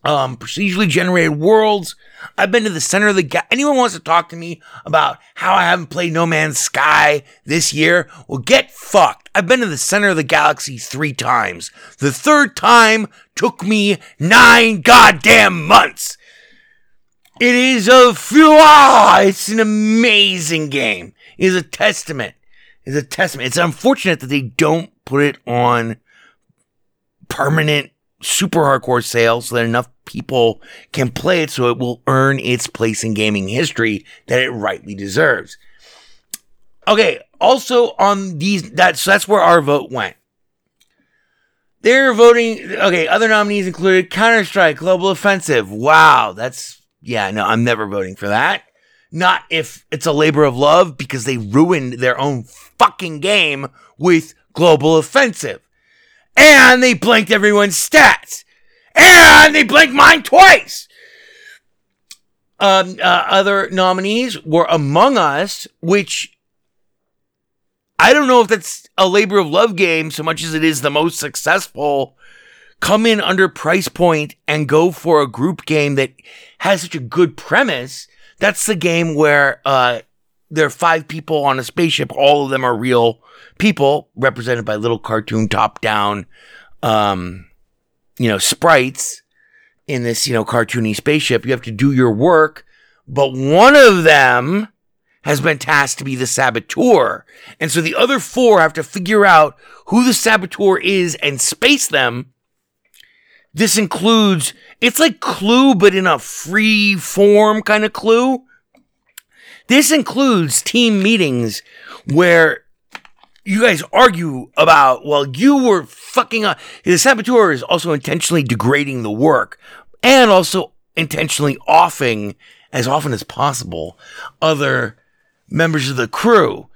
um, procedurally generated worlds. I've been to the center of the ga- anyone wants to talk to me about how I haven't played No Man's Sky this year? Well, get fucked. I've been to the center of the galaxy three times. The third time took me nine goddamn months. It is a ah, it's an amazing game. It is a testament. It's a testament. It's unfortunate that they don't put it on permanent super hardcore sale so that enough people can play it so it will earn its place in gaming history that it rightly deserves. Okay, also on these that's that's where our vote went. They're voting okay, other nominees included Counter-Strike, Global Offensive. Wow, that's yeah, no, I'm never voting for that. Not if it's a labor of love because they ruined their own fucking game with Global Offensive and they blanked everyone's stats, and they blanked mine twice. Um, uh, other nominees were Among Us, which I don't know if that's a labor of love game so much as it is the most successful. Come in under price point and go for a group game that has such a good premise. That's the game where uh, there are five people on a spaceship. All of them are real people represented by little cartoon top down, um, you know, sprites in this, you know, cartoony spaceship. You have to do your work, but one of them has been tasked to be the saboteur. And so the other four have to figure out who the saboteur is and space them. This includes, it's like Clue, but in a free form kind of Clue. This includes team meetings where you guys argue about, well, you were fucking up. The saboteur is also intentionally degrading the work and also intentionally offing as often as possible other members of the crew.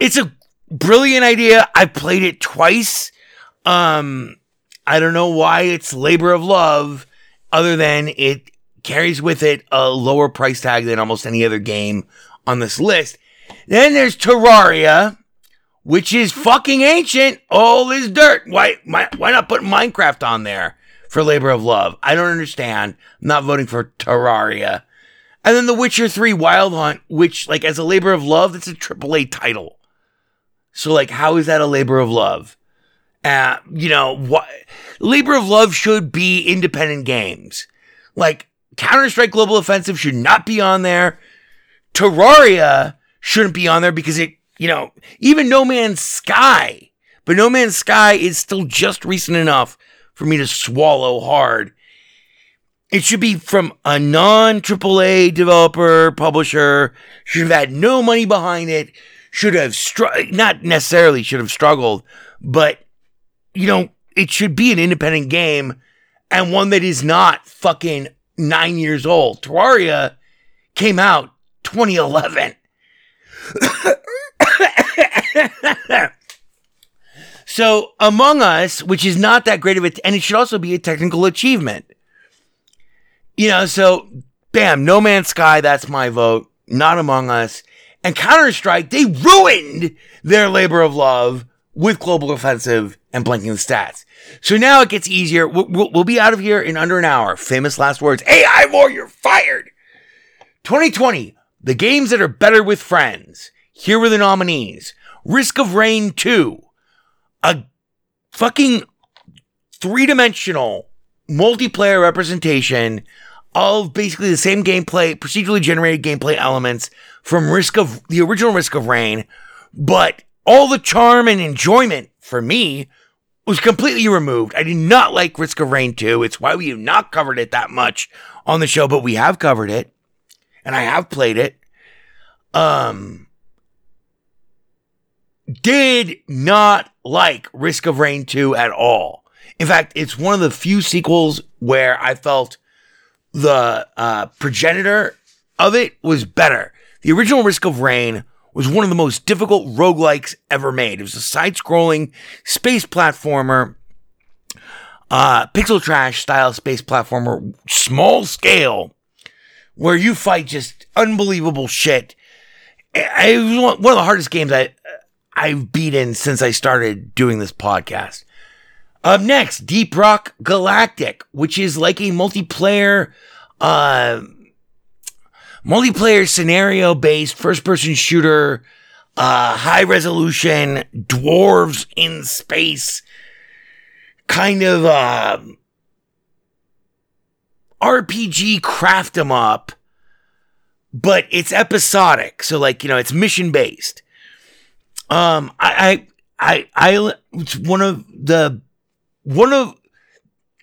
It's a brilliant idea. I played it twice. Um, I don't know why it's labor of love other than it carries with it a lower price tag than almost any other game on this list. Then there's Terraria, which is fucking ancient. All is dirt. Why, why, why not put Minecraft on there? for Labor of Love. I don't understand. I'm not voting for Terraria. And then The Witcher 3 Wild Hunt, which, like, as a labor of love, that's a AAA title. So, like, how is that a labor of love? Uh, you know, what labor of love should be independent games. Like, Counter Strike Global Offensive should not be on there. Terraria shouldn't be on there because it, you know, even No Man's Sky, but No Man's Sky is still just recent enough for me to swallow hard it should be from a non AAA developer, publisher, should have had no money behind it, should have, str- not necessarily should have struggled, but, you know, it should be an independent game and one that is not fucking nine years old. Terraria came out 2011. so, Among Us, which is not that great of a, and it should also be a technical achievement. You know, so bam, No Man's Sky, that's my vote. Not Among Us. And Counter Strike, they ruined their labor of love with Global Offensive and blanking the stats. So now it gets easier. We'll, we'll, we'll be out of here in under an hour. Famous last words. AI Warrior fired. 2020, the games that are better with friends. Here were the nominees Risk of Rain 2, a fucking three dimensional multiplayer representation of basically the same gameplay, procedurally generated gameplay elements from Risk of the original Risk of Rain, but all the charm and enjoyment for me was completely removed. I did not like Risk of Rain 2. It's why we have not covered it that much on the show, but we have covered it and I have played it. Um did not like Risk of Rain 2 at all. In fact, it's one of the few sequels where I felt the uh, progenitor of it was better. The original Risk of Rain was one of the most difficult roguelikes ever made. It was a side scrolling space platformer, uh, pixel trash style space platformer, small scale, where you fight just unbelievable shit. It was one of the hardest games I, I've beaten since I started doing this podcast. Up next, Deep Rock Galactic, which is like a multiplayer, uh, multiplayer scenario based first person shooter, uh, high resolution, dwarves in space, kind of, uh, RPG craft 'em up, but it's episodic. So like, you know, it's mission based. Um, I, I, I, I, it's one of the one of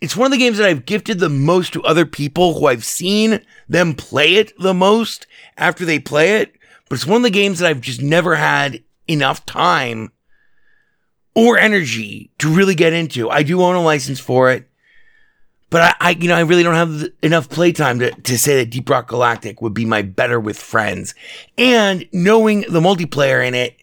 it's one of the games that I've gifted the most to other people who I've seen them play it the most after they play it, but it's one of the games that I've just never had enough time or energy to really get into. I do own a license for it, but I, I you know, I really don't have enough playtime to, to say that Deep Rock Galactic would be my better with friends. And knowing the multiplayer in it,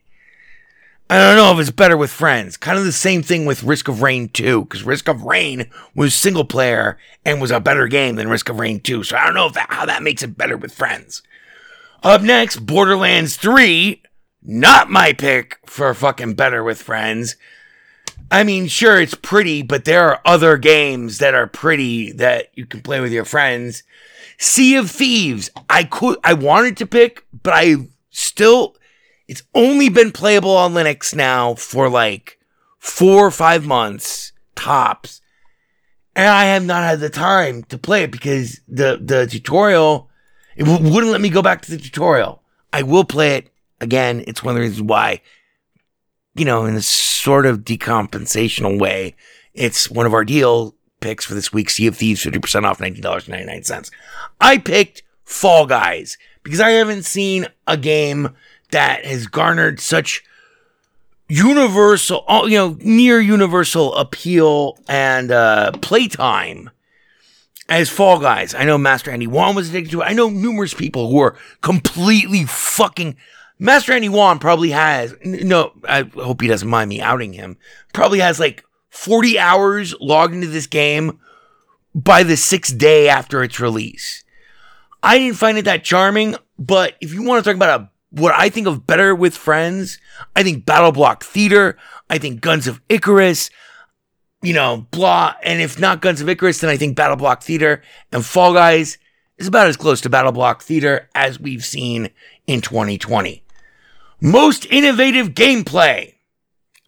I don't know if it's better with friends. Kind of the same thing with Risk of Rain 2, because Risk of Rain was single player and was a better game than Risk of Rain 2. So I don't know if that, how that makes it better with friends. Up next, Borderlands 3. Not my pick for fucking better with friends. I mean, sure, it's pretty, but there are other games that are pretty that you can play with your friends. Sea of Thieves. I could, I wanted to pick, but I still, it's only been playable on Linux now for like four or five months tops. And I have not had the time to play it because the, the tutorial, it w- wouldn't let me go back to the tutorial. I will play it again. It's one of the reasons why, you know, in a sort of decompensational way, it's one of our deal picks for this week. Sea of Thieves, 50% off, $19.99. I picked Fall Guys because I haven't seen a game that has garnered such universal, you know, near universal appeal and uh, playtime as Fall Guys. I know Master Andy Wan was addicted to it. I know numerous people who are completely fucking. Master Andy Wan probably has, no, I hope he doesn't mind me outing him, probably has like 40 hours logged into this game by the sixth day after its release. I didn't find it that charming, but if you want to talk about a what I think of better with friends, I think Battle Block Theater, I think Guns of Icarus, you know, blah. And if not Guns of Icarus, then I think Battle Block Theater and Fall Guys is about as close to Battle Block Theater as we've seen in 2020. Most innovative gameplay.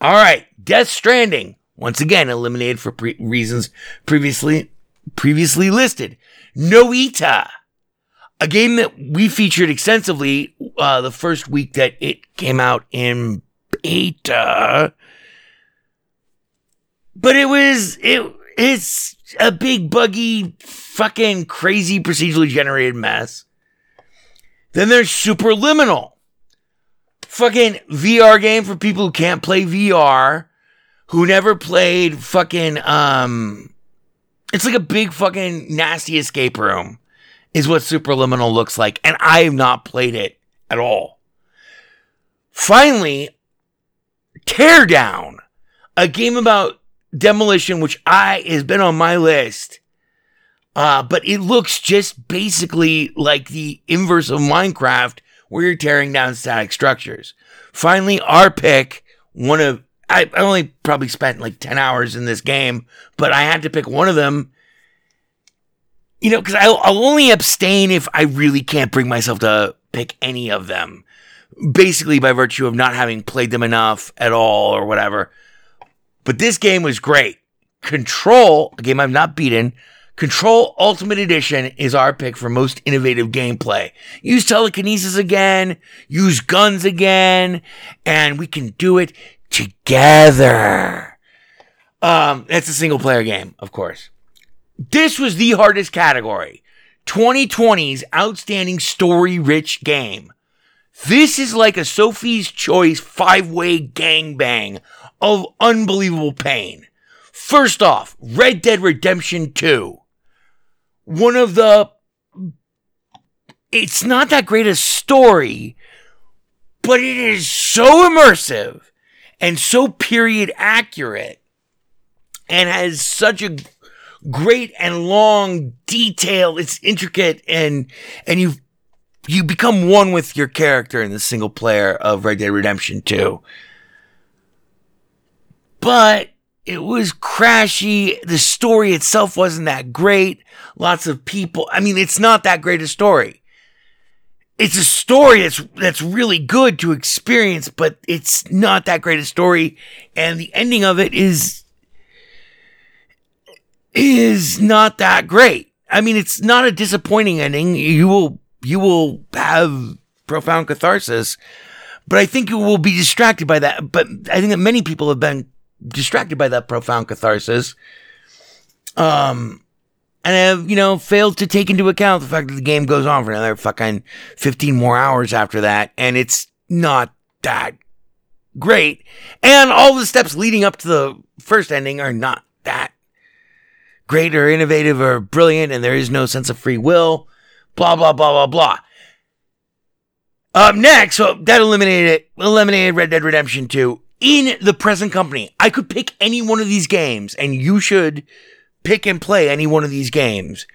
All right, Death Stranding once again eliminated for pre- reasons previously previously listed. Noita, a game that we featured extensively uh, the first week that it came out in beta, but it was it it's a big buggy fucking crazy procedurally generated mess. Then there's Superliminal, fucking VR game for people who can't play VR, who never played fucking um it's like a big fucking nasty escape room is what Superliminal looks like and I have not played it at all. Finally, Teardown, a game about demolition which I has been on my list. Uh, but it looks just basically like the inverse of Minecraft where you're tearing down static structures. Finally, our pick, one of I, I only probably spent like 10 hours in this game, but I had to pick one of them. You know, because I'll, I'll only abstain if I really can't bring myself to pick any of them. Basically, by virtue of not having played them enough at all or whatever. But this game was great. Control, a game I've not beaten. Control Ultimate Edition is our pick for most innovative gameplay. Use telekinesis again, use guns again, and we can do it together. Um, it's a single player game, of course. This was the hardest category 2020's outstanding story rich game. This is like a Sophie's Choice five way gangbang of unbelievable pain. First off, Red Dead Redemption 2. One of the. It's not that great a story, but it is so immersive and so period accurate and has such a great and long detail. It's intricate and, and you you become one with your character in the single player of Red Dead Redemption 2. But it was crashy. The story itself wasn't that great. Lots of people. I mean, it's not that great a story. It's a story that's that's really good to experience, but it's not that great a story. And the ending of it is is not that great. I mean, it's not a disappointing ending. You will you will have profound catharsis, but I think you will be distracted by that. But I think that many people have been distracted by that profound catharsis. Um, and have, you know, failed to take into account the fact that the game goes on for another fucking 15 more hours after that. And it's not that great. And all the steps leading up to the first ending are not that great or innovative or brilliant. And there is no sense of free will. Blah, blah, blah, blah, blah. Up next, so that eliminated it. Eliminated Red Dead Redemption 2 in the present company. I could pick any one of these games, and you should pick and play any one of these games.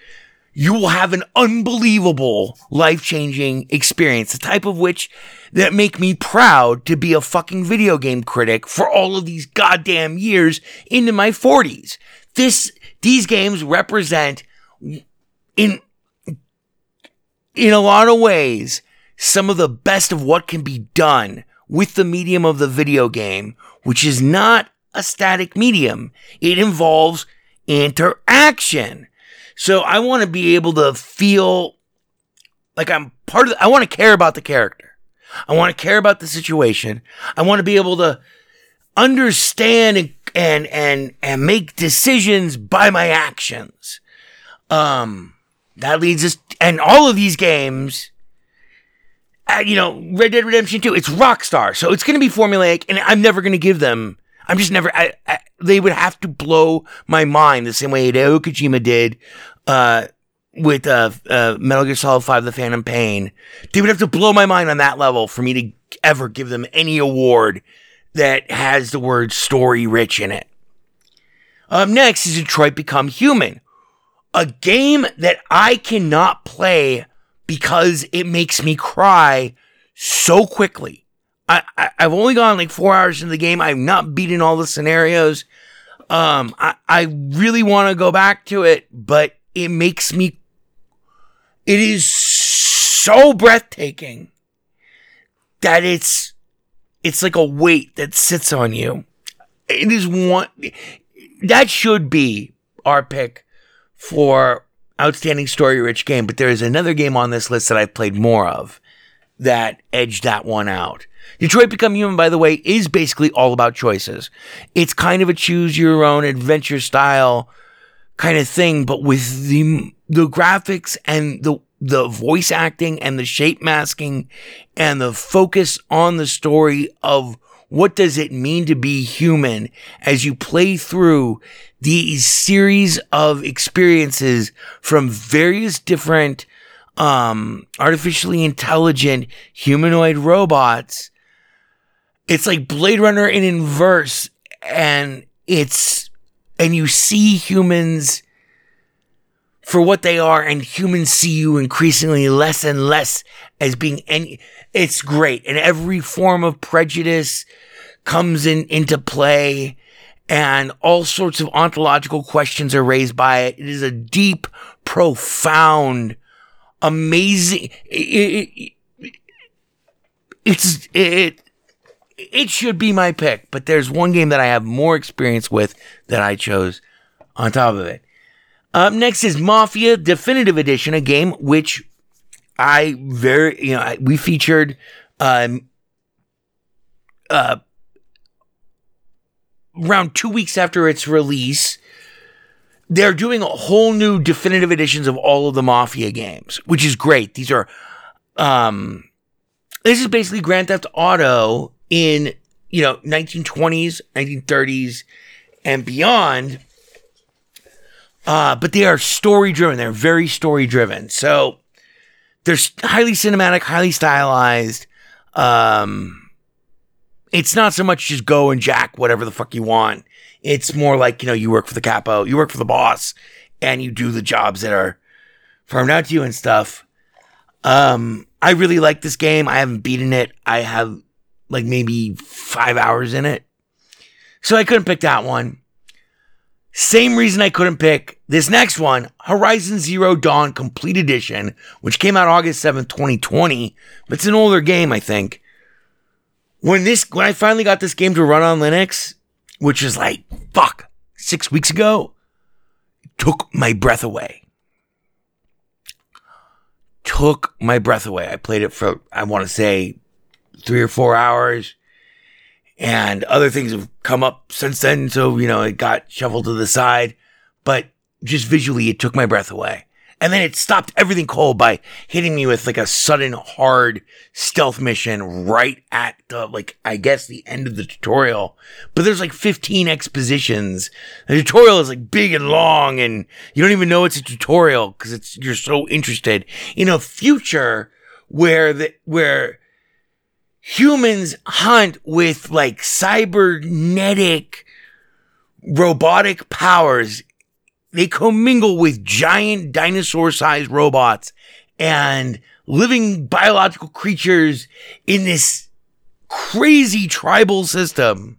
You will have an unbelievable, life changing experience, the type of which that make me proud to be a fucking video game critic for all of these goddamn years into my 40s. This, these games represent in, in a lot of ways, some of the best of what can be done with the medium of the video game, which is not a static medium. It involves interaction. So I want to be able to feel like I'm part of, the, I want to care about the character. I want to care about the situation. I want to be able to understand and, and, and, and make decisions by my actions. Um, that leads us, and all of these games, uh, you know, Red Dead Redemption 2, it's Rockstar. So it's going to be formulaic, and I'm never going to give them. I'm just never. I, I, they would have to blow my mind the same way Hideo Kojima did uh, with uh, uh, Metal Gear Solid 5 The Phantom Pain. They would have to blow my mind on that level for me to ever give them any award that has the word story rich in it. Up next is Detroit Become Human, a game that I cannot play because it makes me cry so quickly. I, I, have only gone like four hours into the game. I've not beaten all the scenarios. Um, I, I really want to go back to it, but it makes me, it is so breathtaking that it's, it's like a weight that sits on you. It is one, that should be our pick for outstanding story rich game, but there is another game on this list that I've played more of that edged that one out. Detroit Become Human, by the way, is basically all about choices. It's kind of a choose your own adventure style kind of thing, but with the the graphics and the the voice acting and the shape masking and the focus on the story of what does it mean to be human as you play through these series of experiences from various different um, artificially intelligent humanoid robots. It's like Blade Runner in inverse, and it's and you see humans for what they are, and humans see you increasingly less and less as being any. It's great, and every form of prejudice comes in into play, and all sorts of ontological questions are raised by it. It is a deep, profound amazing. It, it, it's it it should be my pick, but there's one game that I have more experience with that I chose on top of it. Up next is Mafia Definitive Edition, a game which I very you know I, we featured um uh around two weeks after its release they're doing a whole new definitive editions of all of the Mafia games, which is great. These are, um, this is basically Grand Theft Auto in, you know, 1920s, 1930s, and beyond. Uh, but they are story driven. They're very story driven. So they're highly cinematic, highly stylized. Um, it's not so much just go and jack whatever the fuck you want. It's more like, you know, you work for the capo, you work for the boss, and you do the jobs that are farmed out to you and stuff. Um, I really like this game. I haven't beaten it. I have like maybe five hours in it. So I couldn't pick that one. Same reason I couldn't pick this next one, Horizon Zero Dawn Complete Edition, which came out August 7th, 2020. But it's an older game, I think. When this when I finally got this game to run on Linux, which is like, fuck, six weeks ago, took my breath away. Took my breath away. I played it for, I want to say, three or four hours. And other things have come up since then. So, you know, it got shuffled to the side. But just visually, it took my breath away. And then it stopped everything cold by hitting me with like a sudden hard stealth mission right at the, like, I guess the end of the tutorial. But there's like 15 expositions. The tutorial is like big and long and you don't even know it's a tutorial because it's, you're so interested in a future where the, where humans hunt with like cybernetic robotic powers they commingle with giant dinosaur sized robots and living biological creatures in this crazy tribal system.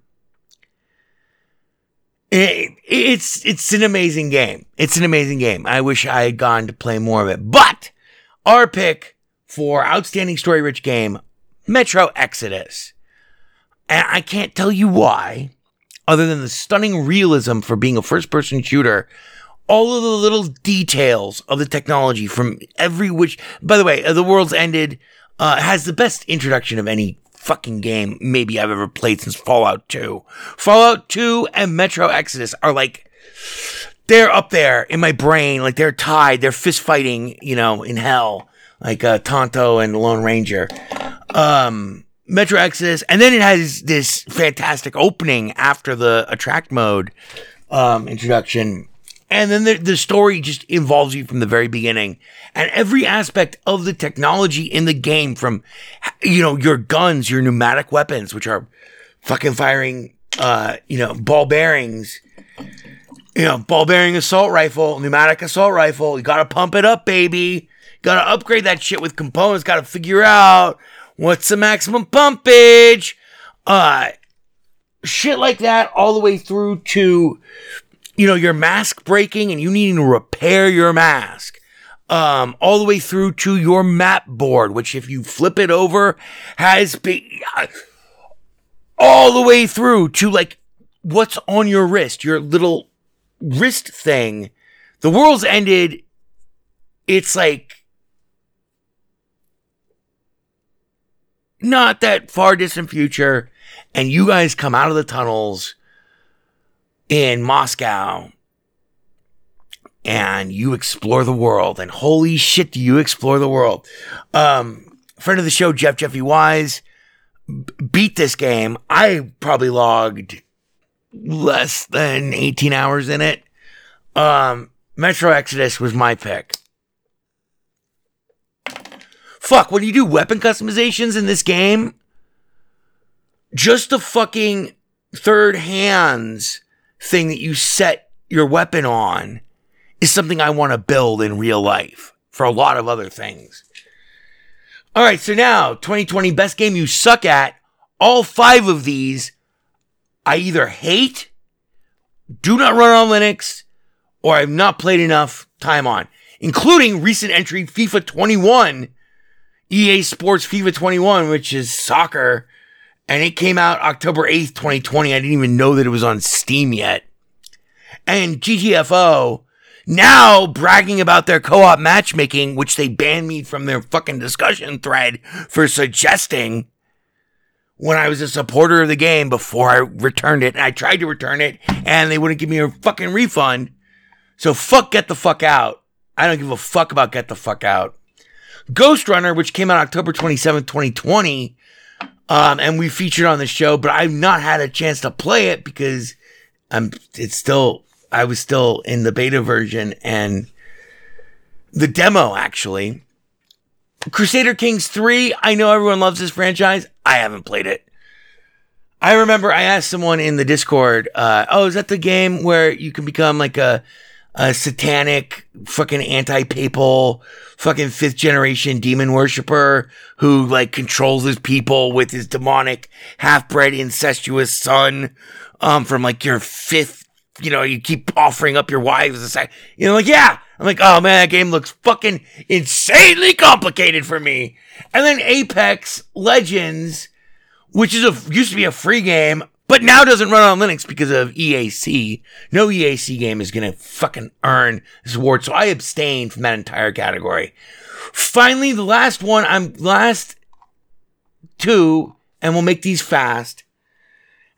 It, it's it's an amazing game. It's an amazing game. I wish I had gone to play more of it. But our pick for outstanding story rich game, Metro Exodus. And I can't tell you why, other than the stunning realism for being a first person shooter all of the little details of the technology from every which, by the way, uh, The World's Ended uh, has the best introduction of any fucking game maybe I've ever played since Fallout 2. Fallout 2 and Metro Exodus are like, they're up there in my brain. Like they're tied. They're fist fighting, you know, in hell. Like uh, Tonto and Lone Ranger. Um, Metro Exodus. And then it has this fantastic opening after the attract mode um, introduction and then the, the story just involves you from the very beginning. And every aspect of the technology in the game from, you know, your guns, your pneumatic weapons, which are fucking firing, uh, you know, ball bearings, you know, ball bearing assault rifle, pneumatic assault rifle. You gotta pump it up, baby. Gotta upgrade that shit with components. Gotta figure out what's the maximum pumpage. Uh, shit like that, all the way through to, you know, your mask breaking and you needing to repair your mask. Um, all the way through to your map board, which if you flip it over has been all the way through to like what's on your wrist, your little wrist thing. The world's ended. It's like not that far distant future, and you guys come out of the tunnels in Moscow and you explore the world. And holy shit, do you explore the world? Um, friend of the show, Jeff Jeffy Wise, b- beat this game. I probably logged less than 18 hours in it. Um, Metro Exodus was my pick. Fuck, when you do weapon customizations in this game, just the fucking third hands thing that you set your weapon on is something I want to build in real life for a lot of other things. All right, so now 2020 best game you suck at. All five of these I either hate, do not run on Linux, or I've not played enough time on, including recent entry FIFA 21, EA Sports FIFA 21, which is soccer, and it came out October 8th, 2020. I didn't even know that it was on Steam yet. And GTFO, now bragging about their co-op matchmaking, which they banned me from their fucking discussion thread for suggesting when I was a supporter of the game before I returned it. And I tried to return it and they wouldn't give me a fucking refund. So fuck get the fuck out. I don't give a fuck about get the fuck out. Ghost Runner, which came out October 27th, 2020, um, and we featured on the show, but I've not had a chance to play it because I'm it's still I was still in the beta version and the demo actually. Crusader Kings 3, I know everyone loves this franchise. I haven't played it. I remember I asked someone in the Discord, uh, oh, is that the game where you can become like a, a satanic, fucking anti papal, fucking fifth generation demon worshiper who like controls his people with his demonic half bred incestuous son, um, from like your fifth, you know, you keep offering up your wives as a, you know, like, yeah. I'm like, oh man, that game looks fucking insanely complicated for me. And then Apex Legends, which is a used to be a free game, but now doesn't run on Linux because of EAC. No EAC game is gonna fucking earn this award, so I abstain from that entire category. Finally, the last one, I'm last two, and we'll make these fast.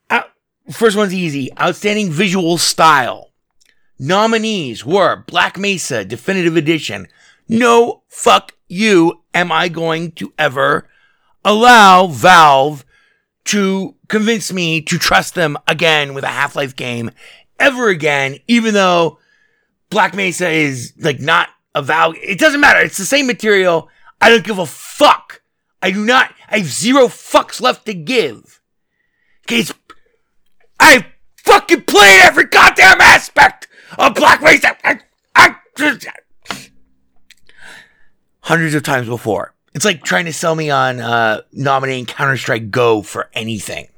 Out, first one's easy. Outstanding visual style. Nominees were Black Mesa Definitive Edition. No fuck you am I going to ever allow Valve to convince me to trust them again with a Half-Life game ever again, even though Black Mesa is like not a Valve. It doesn't matter. It's the same material. I don't give a fuck. I do not. I have zero fucks left to give. Okay, I fucking played every goddamn aspect of Black Mesa. I, I, hundreds of times before. It's like trying to sell me on uh, nominating Counter Strike Go for anything.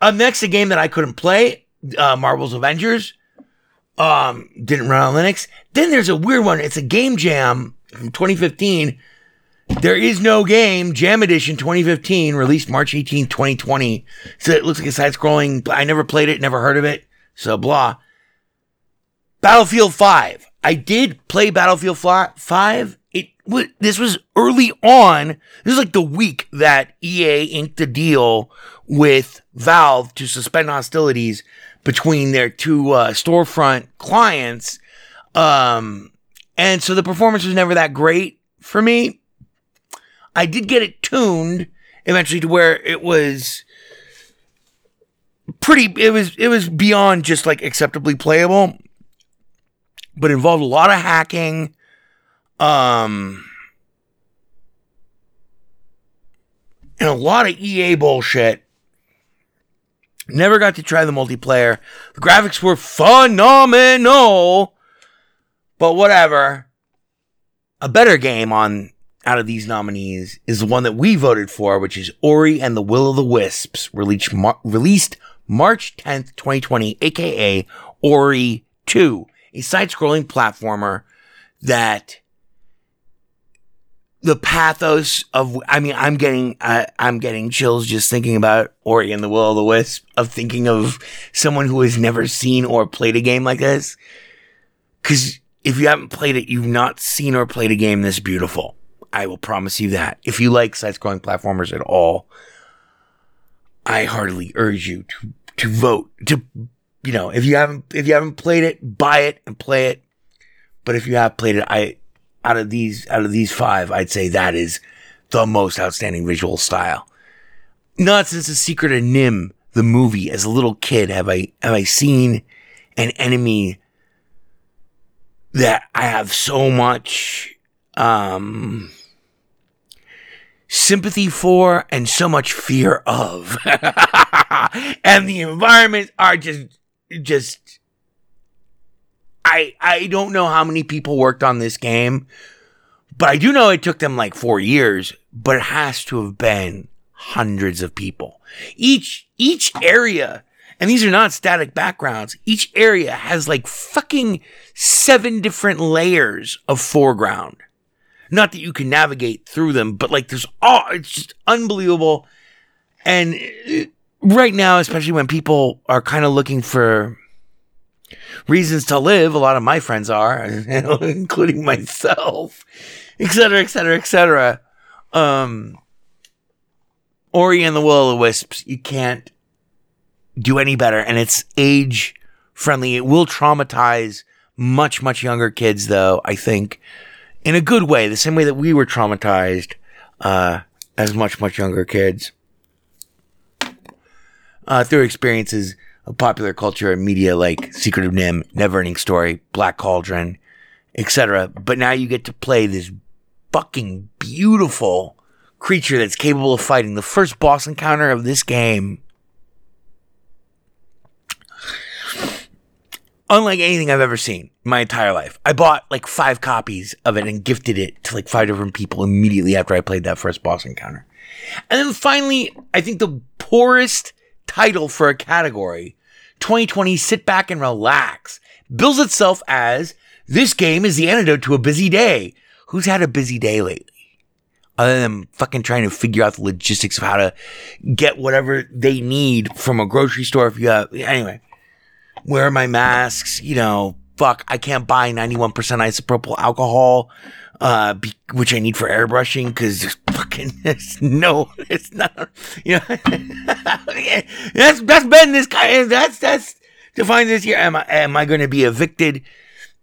Up next, a game that I couldn't play, uh, Marvel's Avengers. Um, didn't run on Linux. Then there's a weird one. It's a game jam from 2015. There is no game, Jam Edition 2015, released March 18, 2020. So it looks like a side scrolling. I never played it, never heard of it. So blah. Battlefield 5. I did play Battlefield 5. This was early on. This is like the week that EA inked a deal with Valve to suspend hostilities between their two uh, storefront clients. Um, and so the performance was never that great for me. I did get it tuned eventually to where it was pretty it was it was beyond just like acceptably playable but involved a lot of hacking um and a lot of EA bullshit. Never got to try the multiplayer. The graphics were phenomenal. But whatever. A better game on out of these nominees is the one that we voted for, which is Ori and the Will of the Wisps, released, Mar- released March 10th, 2020, aka Ori 2, a side scrolling platformer that the pathos of I mean I'm getting I, I'm getting chills just thinking about Ori and the Will of the Wisp of thinking of someone who has never seen or played a game like this. Cuz if you haven't played it you've not seen or played a game this beautiful. I will promise you that. If you like side scrolling platformers at all I heartily urge you to to vote to you know if you haven't if you haven't played it buy it and play it. But if you have played it I out of these out of these five, I'd say that is the most outstanding visual style. Not since the Secret of NIMH, the movie, as a little kid, have I have I seen an enemy that I have so much um sympathy for and so much fear of. and the environments are just just I I don't know how many people worked on this game, but I do know it took them like 4 years, but it has to have been hundreds of people. Each each area and these are not static backgrounds. Each area has like fucking seven different layers of foreground. Not that you can navigate through them, but like there's all, it's just unbelievable. And uh, right now, especially when people are kind of looking for reasons to live, a lot of my friends are, including myself, et cetera, et cetera, et cetera. Um, Ori and the Will of the Wisps, you can't do any better. And it's age friendly. It will traumatize much, much younger kids, though, I think, in a good way, the same way that we were traumatized uh, as much, much younger kids uh, through experiences of popular culture and media like Secret of NIMH, Neverending Story, Black Cauldron, etc. But now you get to play this fucking beautiful creature that's capable of fighting. The first boss encounter of this game unlike anything I've ever seen in my entire life. I bought like five copies of it and gifted it to like five different people immediately after I played that first boss encounter. And then finally, I think the poorest title for a category, 2020 Sit Back and Relax, bills itself as this game is the antidote to a busy day. Who's had a busy day lately? Other than fucking trying to figure out the logistics of how to get whatever they need from a grocery store if you have, anyway wear my masks, you know, fuck, I can't buy 91% isopropyl alcohol, uh, be, which I need for airbrushing because there's fucking, there's no, it's not, you know, that's, that's been this kind, that's, that's defined this year. Am I, am I going to be evicted?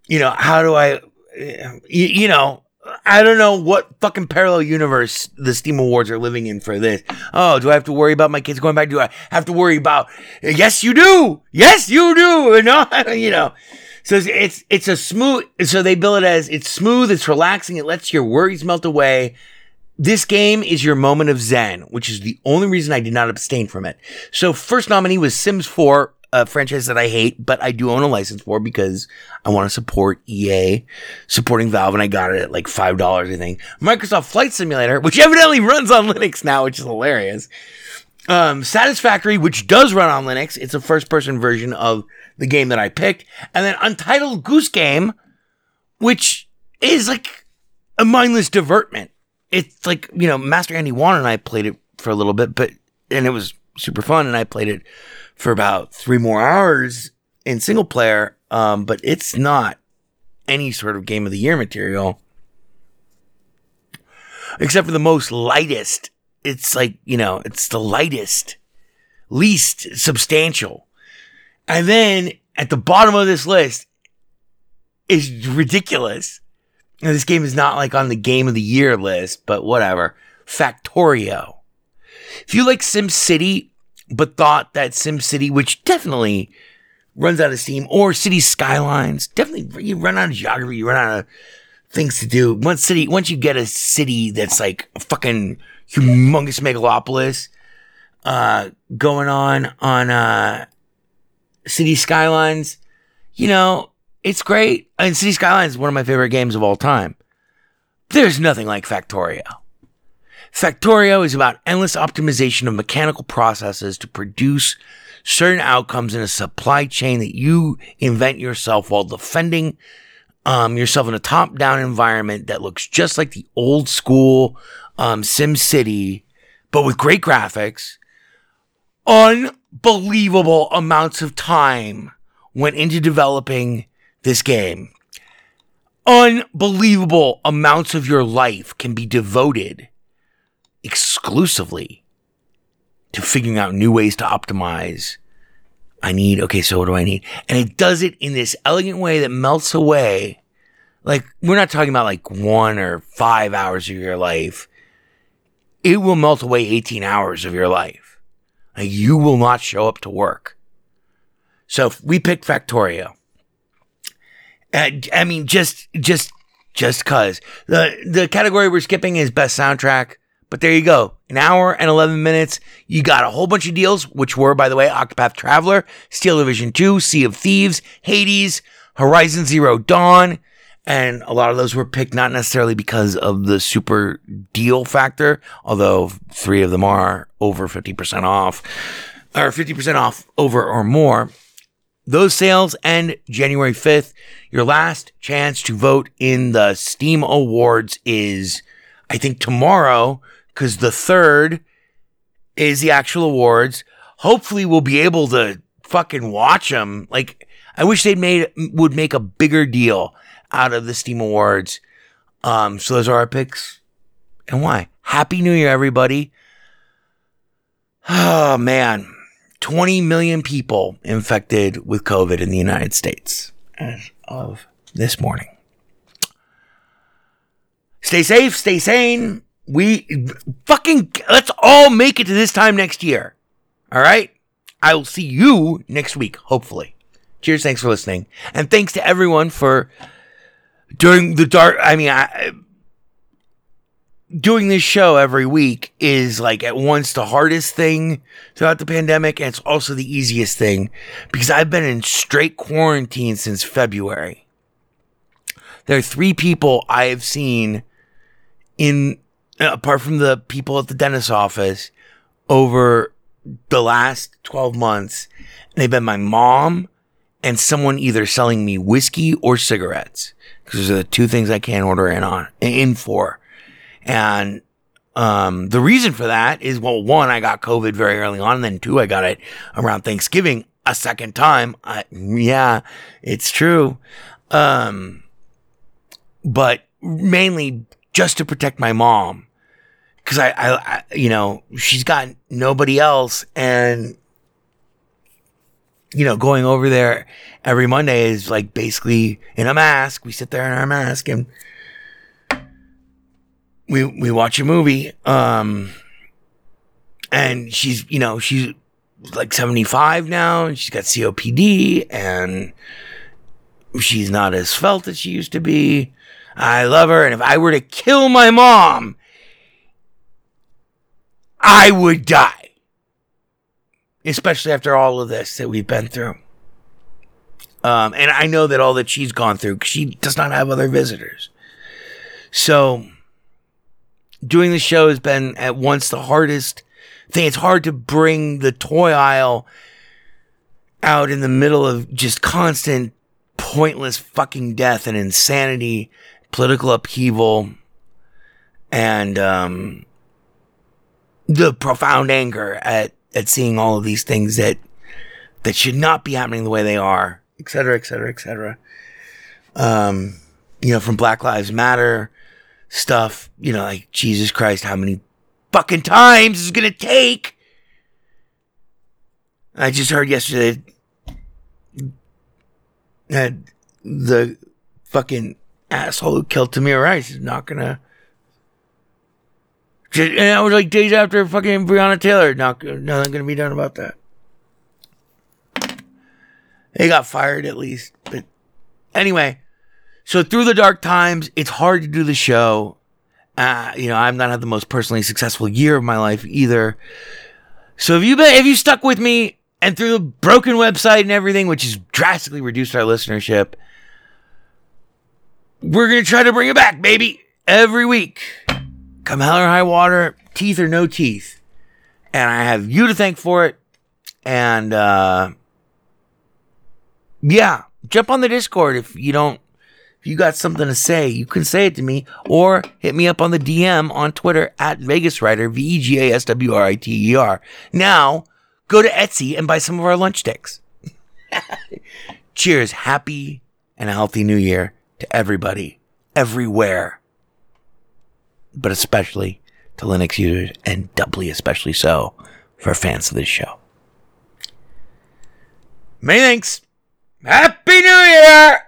You know, how do I, you, you know, I don't know what fucking parallel universe the Steam Awards are living in for this. Oh, do I have to worry about my kids going back? Do I have to worry about? Yes, you do. Yes, you do. No, you know. So it's, it's it's a smooth. So they bill it as it's smooth. It's relaxing. It lets your worries melt away. This game is your moment of zen, which is the only reason I did not abstain from it. So first nominee was Sims 4 a franchise that I hate, but I do own a license for because I want to support EA supporting Valve, and I got it at like five dollars, I think. Microsoft Flight Simulator, which evidently runs on Linux now, which is hilarious. Um, Satisfactory, which does run on Linux. It's a first-person version of the game that I picked, and then Untitled Goose Game, which is like a mindless divertment. It's like you know, Master Andy Wan and I played it for a little bit, but and it was super fun, and I played it for about three more hours in single player, um, but it's not any sort of game of the year material. Except for the most lightest. It's like, you know, it's the lightest, least substantial. And then at the bottom of this list is ridiculous. Now, this game is not like on the game of the year list, but whatever. Factorio. If you like SimCity, but thought that SimCity, which definitely runs out of steam, or City Skylines, definitely you run out of geography, you run out of things to do. Once city, once you get a city that's like fucking humongous megalopolis, uh, going on on uh, City Skylines, you know, it's great. I mean, City Skylines is one of my favorite games of all time. There's nothing like Factorio. Factorio is about endless optimization of mechanical processes to produce certain outcomes in a supply chain that you invent yourself while defending um, yourself in a top down environment that looks just like the old school um, Sim City, but with great graphics. Unbelievable amounts of time went into developing this game. Unbelievable amounts of your life can be devoted exclusively to figuring out new ways to optimize. I need, okay, so what do I need? And it does it in this elegant way that melts away. Like, we're not talking about like one or five hours of your life. It will melt away 18 hours of your life. You will not show up to work. So if we picked Factorio. I mean, just, just, just cause the, the category we're skipping is best soundtrack. But there you go. An hour and 11 minutes. You got a whole bunch of deals, which were, by the way, Octopath Traveler, Steel Division 2, Sea of Thieves, Hades, Horizon Zero Dawn. And a lot of those were picked not necessarily because of the super deal factor, although three of them are over 50% off or 50% off over or more. Those sales end January 5th. Your last chance to vote in the Steam Awards is, I think, tomorrow, because the third is the actual awards. Hopefully, we'll be able to fucking watch them. Like, I wish they'd made would make a bigger deal out of the Steam Awards. Um, so those are our picks, and why? Happy New Year, everybody! Oh man, 20 million people infected with COVID in the United States as of this morning. Stay safe, stay sane. We fucking let's all make it to this time next year. All right? I will see you next week, hopefully. Cheers, thanks for listening. And thanks to everyone for during the dark I mean, I doing this show every week is like at once the hardest thing throughout the pandemic and it's also the easiest thing because I've been in straight quarantine since February. There are three people I have seen in apart from the people at the dentist's office over the last 12 months. And they've been my mom and someone either selling me whiskey or cigarettes because those are the two things I can't order in on in for. And um, the reason for that is, well, one, I got COVID very early on. And then two, I got it around Thanksgiving a second time. I, yeah, it's true. Um, but mainly just to protect my mom. Cause I, I, I, you know, she's got nobody else. And, you know, going over there every Monday is like basically in a mask. We sit there in our mask and, we we watch a movie um and she's you know she's like 75 now and she's got COPD and she's not as felt as she used to be I love her and if I were to kill my mom I would die especially after all of this that we've been through um and I know that all that she's gone through she does not have other visitors so doing the show has been at once the hardest thing. It's hard to bring the toy aisle out in the middle of just constant pointless fucking death and insanity, political upheaval, and um, the profound anger at at seeing all of these things that that should not be happening the way they are, et cetera, et cetera, et cetera. Um, you know, from Black Lives Matter stuff, you know, like Jesus Christ, how many fucking times is it gonna take? I just heard yesterday that the fucking asshole who killed Tamir Rice is not gonna. And that was like days after fucking Breonna Taylor. Not nothing gonna be done about that. They got fired at least, but anyway. So through the dark times, it's hard to do the show. Uh, you know, I've not had the most personally successful year of my life either. So if you been, if you stuck with me and through the broken website and everything, which has drastically reduced our listenership, we're gonna try to bring it back, baby, every week. Come hell or high water, teeth or no teeth, and I have you to thank for it. And uh, yeah, jump on the Discord if you don't. If you got something to say, you can say it to me or hit me up on the DM on Twitter at Vegas Writer, V E G A S W R I T E R. Now, go to Etsy and buy some of our lunch sticks. Cheers. Happy and a healthy new year to everybody, everywhere, but especially to Linux users and doubly especially so for fans of this show. Many thanks. Happy New Year!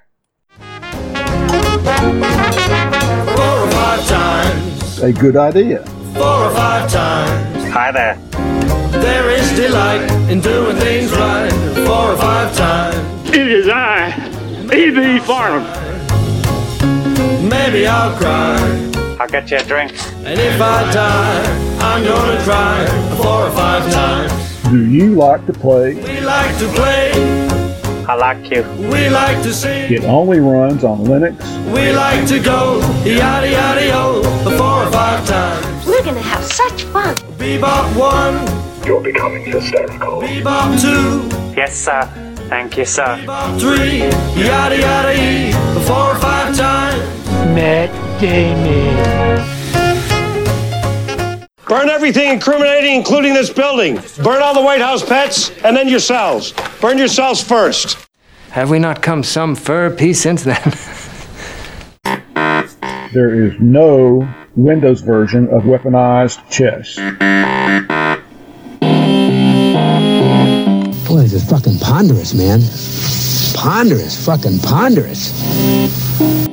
Four or five times, A good idea. four or five times. Hi there. There is delight in doing things right. Four or five times. It is I, E.B. Farnham. Maybe I'll cry. I'll get you a drink. And if I die, I'm gonna cry. Four or five times. Do you like to play? We like to play. I like you. We like to sing. It only runs on Linux. We like to go. Yada yada yo. Four or five times. We're gonna have such fun. Bebop one. You're becoming hysterical. Bebop two. Yes, sir. Thank you, sir. Bebop three. Yada yada e. Four or five times. Burn everything incriminating, including this building. Burn all the White House pets, and then yourselves. Burn yourselves first. Have we not come some fur piece since then? There is no Windows version of weaponized chess. Boy, this is fucking ponderous, man. Ponderous, fucking ponderous.